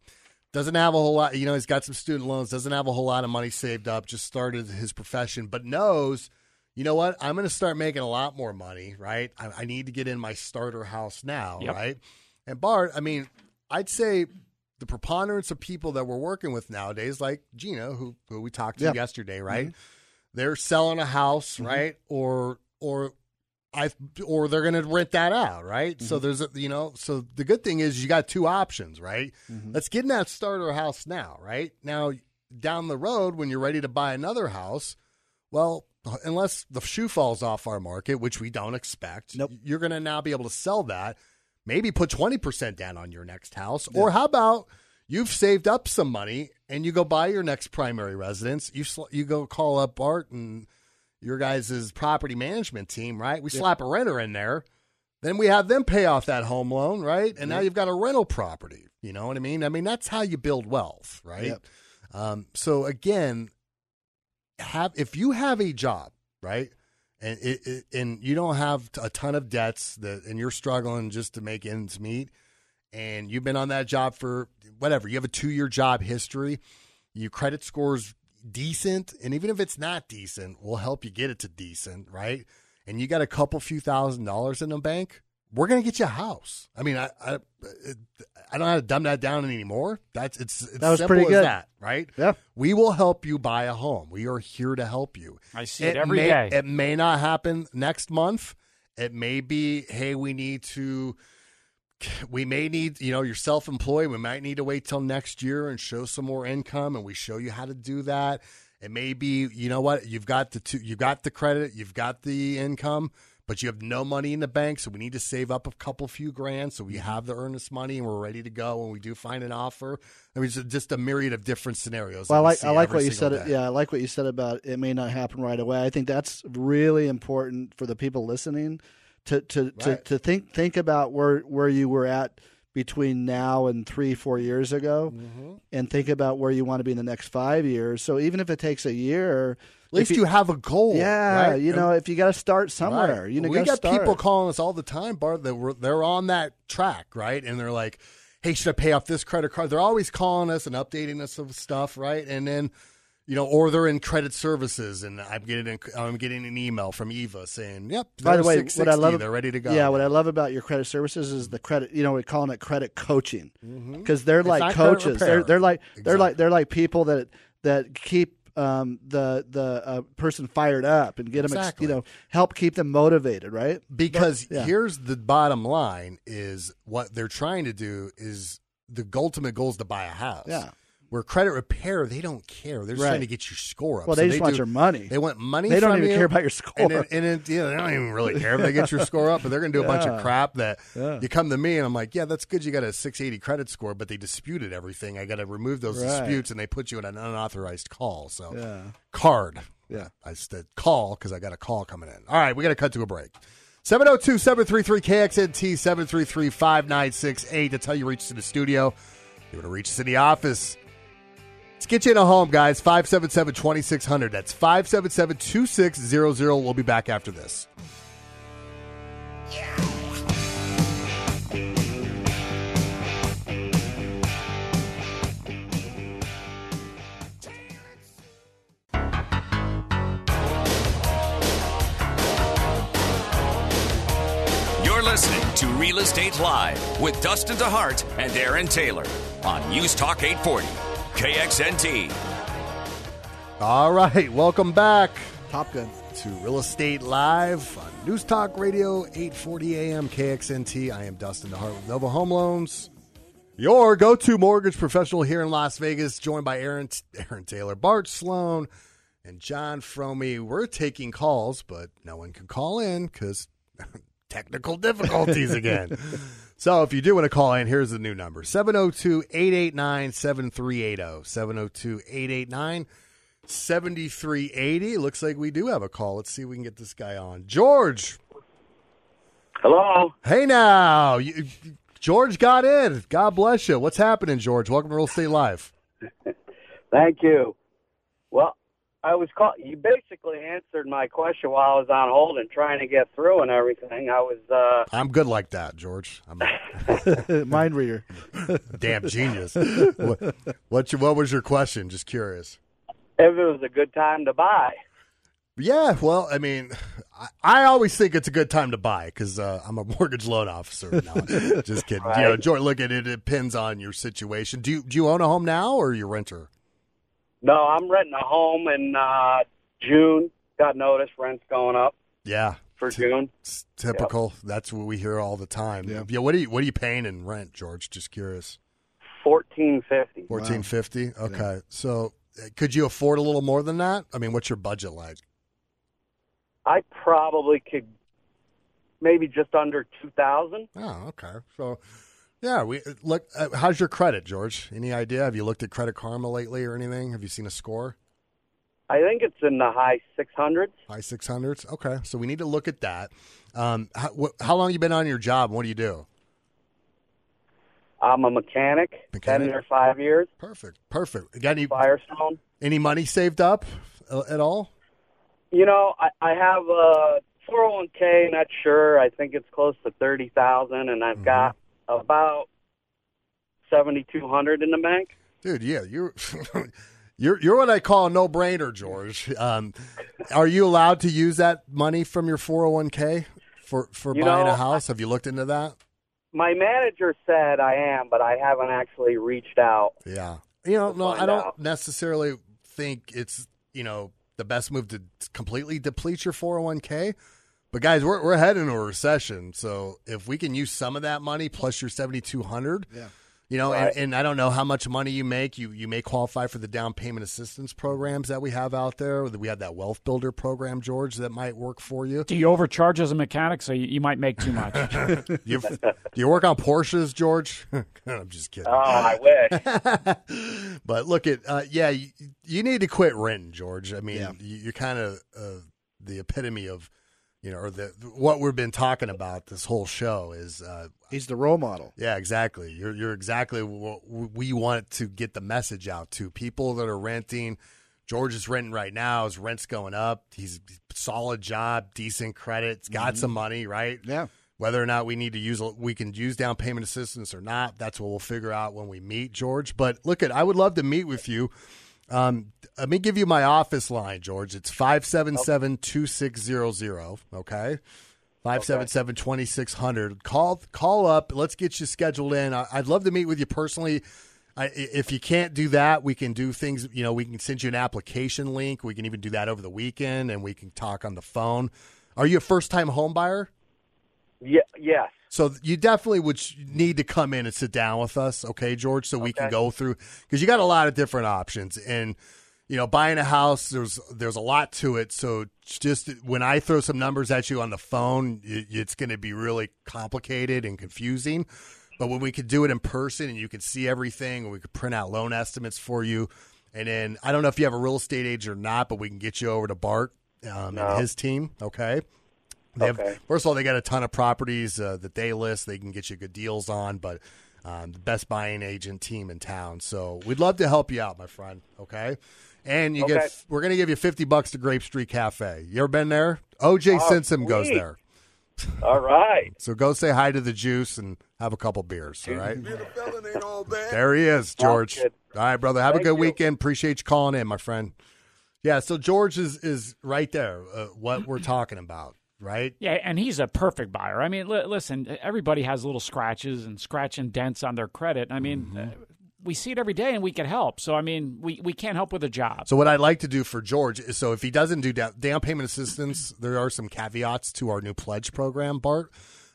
Doesn't have a whole lot, you know, he's got some student loans, doesn't have a whole lot of money saved up, just started his profession, but knows, you know what? I'm going to start making a lot more money, right? I, I need to get in my starter house now, Yep. right? And Bart, I mean, I'd say the preponderance of people that we're working with nowadays, like Gina, who who we talked to Yeah. yesterday, right? Mm-hmm. They're selling a house, mm-hmm. right? Or or I or they're going to rent that out, right? So mm-hmm. there's a, you know, so the good thing is you got two options, right? Mm-hmm. Let's get in that starter house now, right? Now down the road when you're ready to buy another house, well, unless the shoe falls off our market, which we don't expect, Nope. you're going to now be able to sell that. Maybe put 20% down on your next house. Or how about you've saved up some money and you go buy your next primary residence? You sl- you go call up Bart and your guys' property management team, right? We slap a renter in there. Then we have them pay off that home loan, right? And now you've got a rental property. You know what I mean? I mean, that's how you build wealth, right? Yep. Um, so again, have if you have a job, right, and it, it, and you don't have a ton of debts that, and you're struggling just to make ends meet, and you've been on that job for whatever, you have a two year job history, your credit scores decent, and even if it's not decent, we'll help you get it to decent, right? And you got a couple few thousand dollars in the bank, we're gonna get you a house. I mean, I I, I don't know how to dumb that down anymore. That's it's, it's That was simple pretty as good. that, right? Yeah. We will help you buy a home. We are here to help you. I see it every may, day. It may not happen next month. It may be, hey, we need to we may need, you know, you're self-employed. We might need to wait till next year and show some more income, and we show you how to do that. It may be, you know what, you've got the two, you've got the credit, you've got the income, but you have no money in the bank, so we need to save up a couple few grand so we have the earnest money and we're ready to go when we do find an offer. I mean, it's just a myriad of different scenarios. Well, I like I like what you said. day. Yeah, I like what you said about it may not happen right away. I think that's really important for the people listening to to, to, Right. to think think about where where you were at between now and three four years ago, Mm-hmm. and think about where you want to be in the next five years. So even if it takes a year, At least you, have a goal. yeah, right? you know, if you got to start somewhere, Right. you know, we gotta start. people calling us all the time, Bart. That were they're on that track, right? And they're like, "Hey, should I pay off this credit card?" They're always calling us and updating us of stuff, right? And then, you know, or they're in credit services, and I'm getting I'm getting an email from Eva saying, "Yep, By the they're way, what I love they're ready to go." Yeah, what I love about your credit services is the credit. You know, we're calling it credit coaching because they're It's like coaches. They're they're like they're like they're like people that that keep um, the the uh, person fired up and get them, Exactly. you know, help keep them motivated, right? because But- yeah. here's the bottom line is what they're trying to do is the ultimate goal is to buy a house. Yeah. Where credit repair, they don't care. They're just Right. trying to get your score up. Well, So they just want do- your money. They want money. They don't even you, care about your score. And, it, and it, they don't even really care if they get your score up. But they're going to do a bunch of crap that Yeah. you come to me and I'm like, yeah, that's good. You got a 680 credit score, but they disputed everything. I got to remove those Right. disputes, and they put you in an unauthorized call. So Yeah. card. Yeah. I said call because I got a call coming in. All right, we got to cut to a break. 702 733 KXNT 733 5968. That's how you reach in the studio. You want to reach us in the office. Let's get you in a home, guys. 577 2600. That's 577 2600. We'll be back after this. You're listening to Real Estate Live with Dustin DeHart and Aaron Taylor on News Talk 840, KXNT. All right, welcome back Top Gun. to Real Estate Live on News Talk Radio 840 AM KXNT. I am Dustin DeHart with Nova Home Loans. Your go-to mortgage professional here in Las Vegas, joined by Aaron Aaron Taylor, Bart Sloan, and John Fromy. We're taking calls, but no one can call in because technical difficulties again. so if you do want to call in, here's the new number 702 889 7380. 702 889 7380. Looks like we do have a call. Let's see if we can get this guy on. George. Hello. Hey now. You, George got in. God bless you. What's happening, George? Welcome to Real Estate Live. Thank you. Well, I was call- you basically answered my question while I was on hold and trying to get through and everything. I was uh I'm good like that, George. I'm a- Mind reader. damn genius. what, what's your, what was your question? Just curious. if it was a good time to buy. Yeah, well, I mean, I, I always think it's a good time to buy because uh, I'm a mortgage loan officer. No, just kidding. You know, George, look at it. It depends on your situation. Do you do you own a home now or are you a renter? No, I'm renting a home in uh June. Got notice rent's going up Yeah, for June. it's typical. That's what we hear all the time. Yeah. yeah. What are you What are you paying in rent, George? Just curious. Fourteen fifty. Fourteen fifty. Okay, so uh, could you afford a little more than that? I mean, what's your budget like? I probably could maybe just under two thousand. Oh, okay. So, yeah, we look. Uh, how's your credit, George? Any idea? Have you looked at Credit Karma lately or anything? Have you seen a score? I think it's in the high six hundreds. High six hundreds. Okay, so we need to look at that. Um, how, wh- how long you been on your job? What do you do? I'm a mechanic. Mechanic? Been there five years. Perfect. Perfect. Got any Firestone. any money saved up uh, at all? You know, I, I have a 401k. Not sure. I think it's close to thirty thousand, and I've got about seventy two hundred in the bank. Dude, yeah, you're you're you're what I call a no brainer, George. Um, are you allowed to use that money from your 401k for for You buying know, a house? Have you looked into that? My manager said I am, but I haven't actually reached out. Yeah. You know, no, I don't out. necessarily think it's, you know, the best move to completely deplete your 401k. But guys, we're we're heading into a recession, so if we can use some of that money plus your 7200, Yeah. you know, Right. and, and I don't know how much money you make, you you may qualify for the down payment assistance programs that we have out there. We have that wealth builder program, George, that might work for you. Do you overcharge as a mechanic, so you, you might make too much? You, do you work on Porsches, George? I'm just kidding. Oh, I wish. but look at uh, yeah, you, you need to quit renting, George. I mean, Yeah. you, you're kind of uh, the epitome of you know, or the what we've been talking about this whole show is uh, He's the role model. yeah, exactly. You're you're exactly what we want to get the message out to people that are renting. George is renting right now. His rent's going up. He's solid job, decent credit. He's got some money, right? Yeah. Whether or not we need to use, we can use down payment assistance or not. That's what we'll figure out when we meet, George. But look at, I would love to meet with you. Um, let me give you my office line, George. It's 577 2600. Okay. 577 2600. Call, call up. Let's get you scheduled in. I, I'd love to meet with you personally. I, if you can't do that, we can do things. You know, we can send you an application link. We can even do that over the weekend, and we can talk on the phone. Are you a first time home buyer? Yeah, yes. So you definitely would need to come in and sit down with us, okay, George, so we can go through because you got a lot of different options, and you know, buying a house there's there's a lot to it. So just when I throw some numbers at you on the phone, it, it's going to be really complicated and confusing. But when we could do it in person and you could see everything, and we could print out loan estimates for you, and then I don't know if you have a real estate agent or not, but we can get you over to Bart um, No. and his team, okay. They have, first of all, they got a ton of properties uh, that they list. They can get you good deals on, but um, the best buying agent team in town. So we'd love to help you out, my friend. Okay, and you Okay. get we're going to give you fifty bucks to Grape Street Cafe. You ever been there? OJ Oh, Simpson goes there. All right. So go say hi to the juice and have a couple beers. All right. There he is, George. All right, brother. Have a good you. weekend. Appreciate you calling in, my friend. Yeah. So George is is right there. Uh, what we're talking about, right? Yeah, and he's a perfect buyer. I mean, li- listen, everybody has little scratches and scratch and dents on their credit. I mean, Mm-hmm. uh, we see it every day, and we can help. So, I mean, we, we can't help with a job. So what I'd like to do for George is so if he doesn't do down, down payment assistance, there are some caveats to our new pledge program, Bart.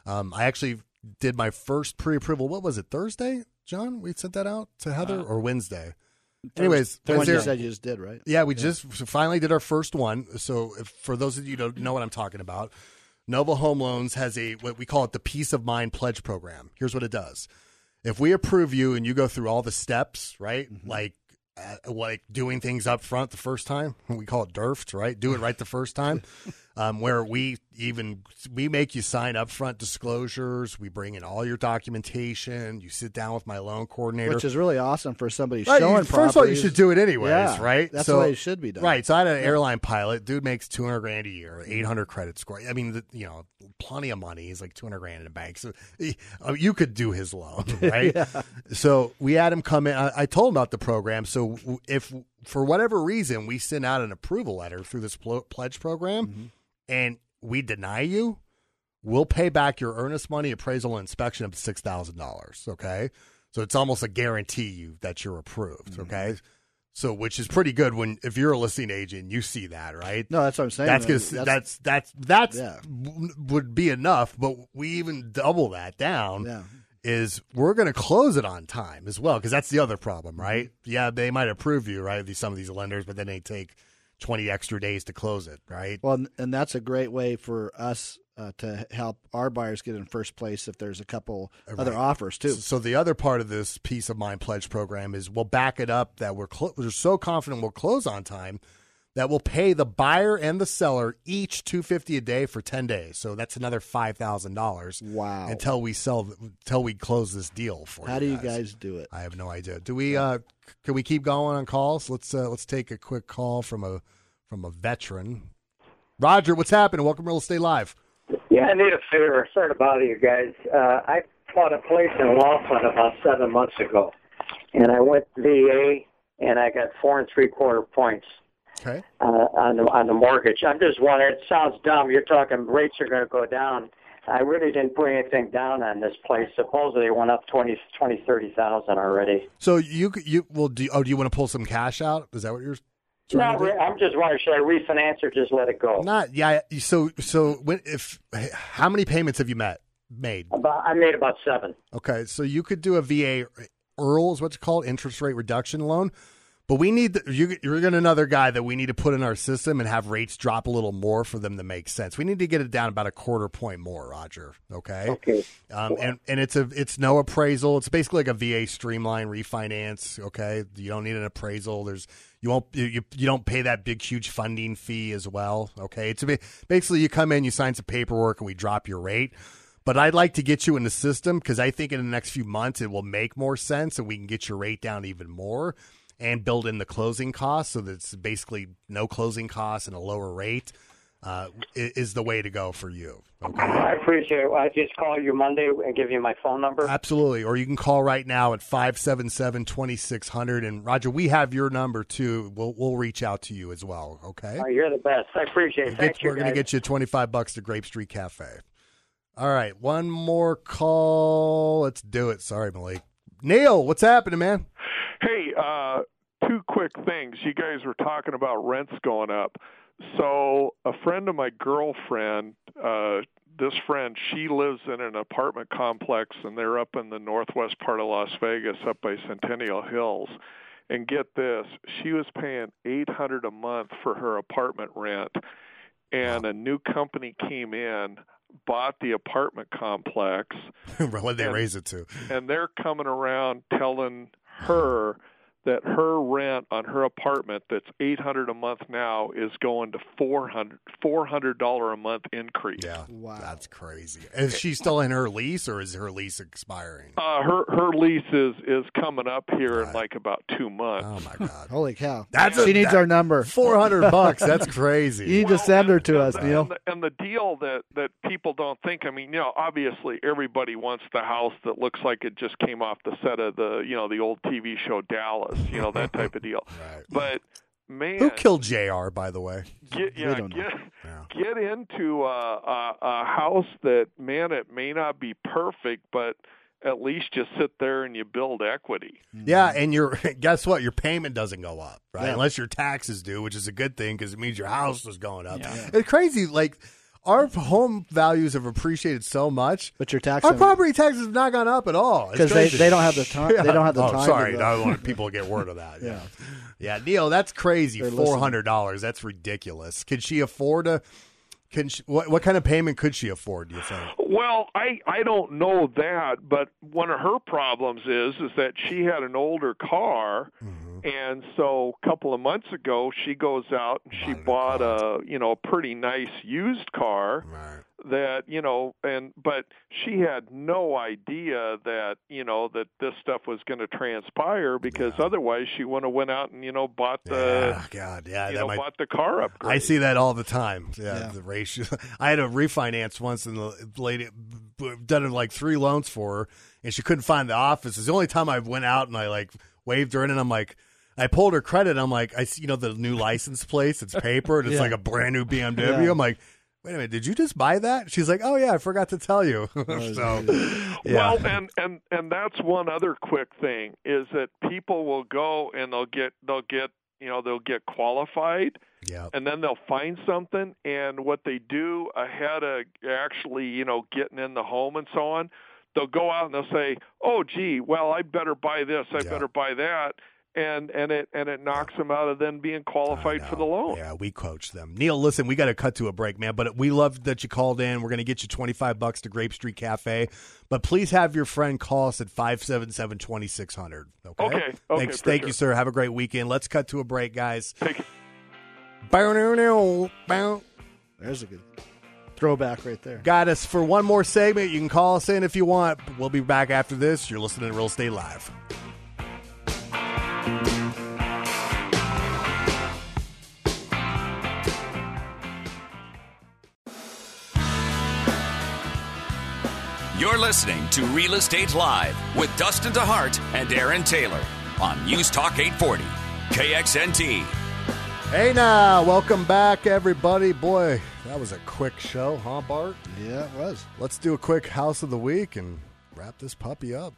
Um, I actually did my first pre-approval. What was it? Thursday, John? We sent that out to Heather or Wednesday. Anyways, the one was you said you just did, right? yeah, we just finally did our first one. So, if, for those of you who don't know what I'm talking about, Nova Home Loans has a what we call it the Peace of Mind Pledge Program. Here's what it does: if we approve you and you go through all the steps, right, like uh, like doing things up front the first time, we call it DERFT, right? Do it right the first time. Um, where we even we make you sign upfront disclosures. We bring in all your documentation. You sit down with my loan coordinator, Which is really awesome for somebody Right, showing. First of all, you should do it anyways, Yeah, right? That's So- the way it should be done. Right. So I had an airline pilot. Dude makes two hundred grand a year, eight hundred credit score. I mean, the, you know, plenty of money. He's like two hundred grand in the bank. So he- uh, you could do his loan, right? Yeah. So we had him come in. I, I told him about the program. So if for whatever reason we send out an approval letter through this pl- pledge program, Mm-hmm. And we deny you, we'll pay back your earnest money appraisal and inspection of six thousand dollars. Okay, so it's almost a guarantee you that you're approved. Mm-hmm. Okay, so which is pretty good when if you're a listing agent, you see that, right? No, that's what I'm saying. That's That's- that's that's that's Yeah. w- would be enough, but we even double that down. Yeah. Is we're going to close it on time as well because that's the other problem, Mm-hmm. right? Yeah, they might approve you, right? These some of these lenders, but then they take twenty extra days to close it, right? Well, and- that's a great way for us uh, to help our buyers get in first place if there's a couple other offers too. So the other part of this peace of mind pledge program is we'll back it up that we're clo- we're so confident we'll close on time that we'll pay the buyer and the seller each two fifty a day for ten days. So that's another five thousand dollars. Wow! Until we sell, until we close this deal for you. How you do you guys. guys do it? I have no idea. Do we? uh c- Can we keep going on calls? Let's uh, let's take a quick call from a from a veteran. Roger, what's happening? Welcome to Real Estate Live. Yeah, I need a favor. Sorry to bother you guys. Uh, I bought a place in Laughlin about seven months ago, and I went VA, and I got four and three quarter points Okay. uh, on the on the mortgage. I'm just wondering. It sounds dumb. You're talking rates are going to go down. I really didn't put anything down on this place. Supposedly it went up twenty, twenty, thirty thousand already. So you you well do oh do you want to pull some cash out? Is that what you're? trying Not to do? re- I'm just wondering, should I refinance or just let it go? Not yeah. So so when if how many payments have you met made? About, I made about seven. Okay, so you could do a VA IRRRL is what's called interest rate reduction loan, but we need the, you, you're going to another guy that we need to put in our system and have rates drop a little more for them to make sense. We need to get it down about a quarter point more, Roger. Okay. Okay. Um, and and it's a it's no appraisal. It's basically like a VA streamline refinance. Okay, you don't need an appraisal. There's you won't you you, you don't pay that big huge funding fee as well. Okay, it's a, basically you come in, you sign some paperwork, and we drop your rate. But I'd like to get you in the system because I think in the next few months it will make more sense, and we can get your rate down even more and build in the closing costs so that it's basically no closing costs and a lower rate. Uh, is the way to go for you. Okay. I appreciate it. I just call you Monday and give you my phone number. Absolutely. Or you can call right now at 577 2600. And Roger, we have your number too. We'll, we'll reach out to you as well. Okay. Oh, you're the best. I appreciate it. Get- you. we're going to get you 25 bucks to Grape Street Cafe. All right. One more call. Let's do it. Sorry, Malik. Neil, what's happening, man? Hey, uh, two quick things. You guys were talking about rents going up. So, a friend of my girlfriend, uh, this friend, she lives in an apartment complex, and they're up in the northwest part of Las Vegas, up by Centennial Hills. And get this, she was paying eight hundred a month for her apartment rent, and a new company came in, bought the apartment complex, what they And- raise it to? and they're coming around telling her that her rent on her apartment that's 800 a month now is going to 400 $400 a month increase. Yeah. Wow. That's crazy. Is she still in her lease or is her lease expiring? Uh, her her lease is is coming up here in like about 2 months. Oh my god. Holy cow! That's she a- needs that- our number. 400 bucks. That's crazy. You need to send her to us, Neil. And the, and the deal that that people don't think. I mean, you know, obviously everybody wants the house that looks like it just came off the set of the you know the old TV show Dallas. You know that type of deal. But man, Who killed JR, by the way? get yeah, don't know. get get into a, a a house that man it may not be perfect, but at least you sit there and you build equity. Yeah, mm-hmm. and your guess what? Your payment doesn't go up, right? Yeah. Unless your taxes do, which is a good thing because it means your house is going up. It's crazy. Like our home values have appreciated so much, but your tax our property taxes have not gone up at all. because they- they don't have the time- they don't have the oh, time to Sorry, go. I don't want people to get word of that. Yeah. yeah, yeah. Neil, that's crazy. Four hundred dollars. That's ridiculous. Can she afford a? Can she, what what kind of payment could she afford? Do you think? Well, I I don't know that, but one of her problems is is that she had an older car, hmm. Mm-hmm. and so a couple of months ago she goes out and she bought a you know a pretty nice used car that you know and but she had no idea that you know that this stuff was going to transpire because otherwise she would have went out and you know bought the Yeah, God, yeah, you that know might- bought the car upgrade. I see that all the time. Yeah, the ratio. I had a refinance once, and the lady done like three loans for her, and she couldn't find the office. It's the only time I went out and I like waved her in, and I'm like. I pulled her credit. I'm like, I see, you know, the new license plates. It's paper, and it's Yeah. like a brand new BMW. Yeah. I'm like, wait a minute, did you just buy that? She's like, oh yeah, I forgot to tell you. Oh, so, yeah, Well, and and and that's one other quick thing is that people will go and they'll get they'll get you know they'll get qualified. Yeah. And then they'll find something, and what they do ahead of actually, you know, getting in the home and so on, they'll go out and they'll say, "Oh, gee, well, I better buy this, I better buy that," and and it and it knocks them out of then being qualified for the loan. Yeah, we coach them. Neil, listen, we got to cut to a break, man. But we love that you called in. We're going to get you twenty five bucks to Grape Street Cafe. But please have your friend call us at five seven seven twenty six hundred. Okay. Okay, okay, Thanks. for Thank sure. you, sir. Have a great weekend. Let's cut to a break, guys. Thank you. There's a good throwback right there. Got us for one more segment. You can call us in if you want. We'll be back after this. You're listening to Real Estate Live. You're listening to Real Estate Live with Dustin DeHart and Aaron Taylor on News Talk 840, KXNT. Hey now, welcome back, everybody. Boy, that was a quick show, huh, Bart? Yeah, it was. Let's do a quick house of the week and wrap this puppy up.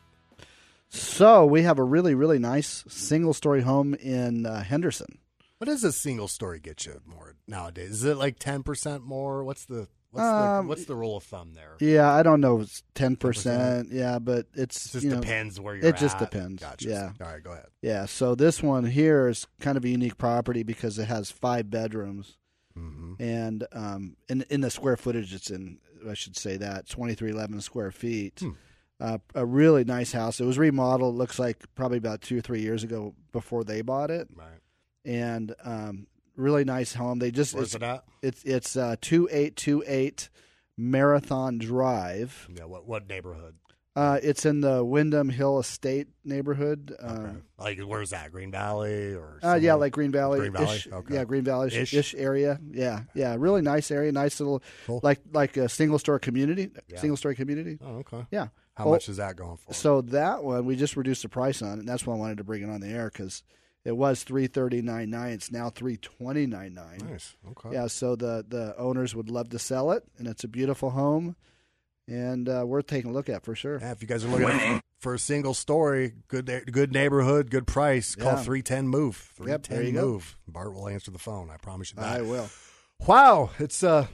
So we have a really, really nice single story home in uh, Henderson. What does a single story get you more nowadays? Is it like ten percent more? What's the what's Um, the what's the rule of thumb there? Yeah, I don't know, It's ten percent. Yeah, but it's It just you know, depends where you're It just at. depends. Gotcha. Yeah. All right, go ahead. Yeah. So this one here is kind of a unique property because it has five bedrooms, Mm-hmm. and um, in in the square footage it's in, I should say that twenty three eleven square feet. Hmm. Uh, a really nice house. It was remodeled. Looks like probably about two or three years ago before they bought it. Right. And um, really nice home. They just Where's it's, it at? It's it's uh, two eight two eight Marathon Drive. Yeah. What what neighborhood? Uh, it's in the Wyndham Hill Estate neighborhood. Um, Like where's that? Green Valley or? uh, yeah, like Green Valley. Green Valley. Ish, Okay. Yeah, Green Valley Ish? ish, area. Yeah, yeah, really nice area. Nice little, like like a single store community. Yeah. Single story community. Oh, okay. Yeah. How Well, much is that going for? So that one we just reduced the price on, and that's why I wanted to bring it on the air because it was three thirty nine nine. It's now three twenty nine nine. Nice. Okay. Yeah. So the the owners would love to sell it, and it's a beautiful home, and uh, worth taking a look at for sure. Yeah, if you guys are looking for a single story, good good neighborhood, good price, call Yeah. 310 move. There 310 you go. move. Bart will answer the phone. I promise you that. I will. Wow, it's uh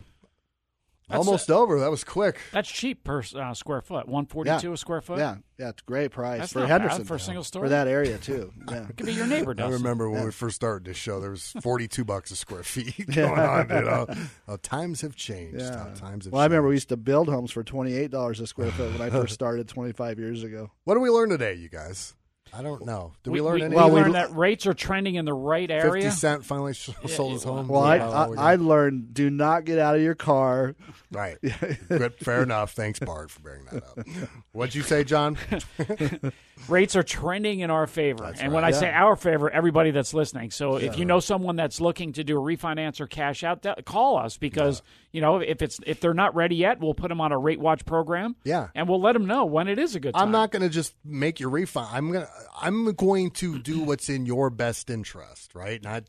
That's almost over. That was quick. That's cheap per uh, square foot. One forty two Yeah. a square foot. Yeah, yeah, it's a great price That's for not bad Henderson for a single story. for that area too. Yeah, Could be your neighbor. I remember when Yeah. we first started this show, there was 42 bucks a square feet Yeah. going on. You know, Uh, times have changed. yeah. Uh, times have Well, I remember we used to build homes for twenty eight dollars a square foot when I first started twenty five years ago. What did we learn today, you guys? I don't know. Did we, learn we, Well, we learned that rates are trending in the right area. 50 area. Cent finally sh- sold his home. Well, I, Yeah, I, we I learned do not get out of your car. Right. Good. Fair enough. Thanks, Bart, for bringing that up. What'd you say, John? rates are trending in our favor. and right. when I say our favor, everybody that's listening. So if you know someone that's looking to do a refinance or cash out, call us because you know if it's if they're not ready yet, we'll put them on a rate watch program. Yeah. and we'll let them know when it is a good time. I'm not going to just make your refi. I'm going to I'm going to do what's in your best interest, right? Not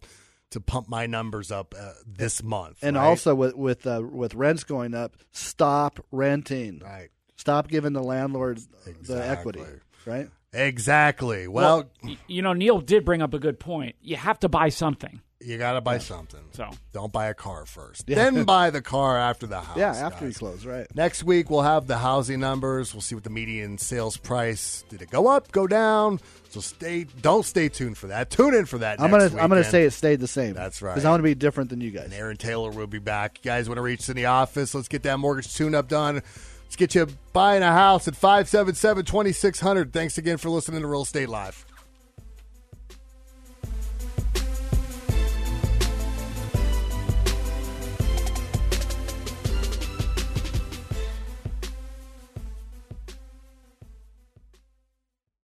to pump my numbers up uh, this month. And right? also with with uh, with rents going up, stop renting. Right. Stop giving the landlord the equity. Right. Exactly. Well, y- you know, Neil did bring up a good point. You have to buy something. you got to buy something. So Don't buy a car first. Yeah. Then buy the car after the house. yeah, after guys. you close, right? Next week we'll have the housing numbers. We'll see what the median sales price did it go up, go down. So stay don't stay tuned for that. Tune in for that. I'm next gonna I'm gonna say it stayed the same. That's right. Because I want to be different than you guys. And Aaron Taylor will be back. You guys want to reach in the office? Let's get that mortgage tune up done. Let's get you buying a house at 577 2600. Thanks again for listening to Real Estate Live.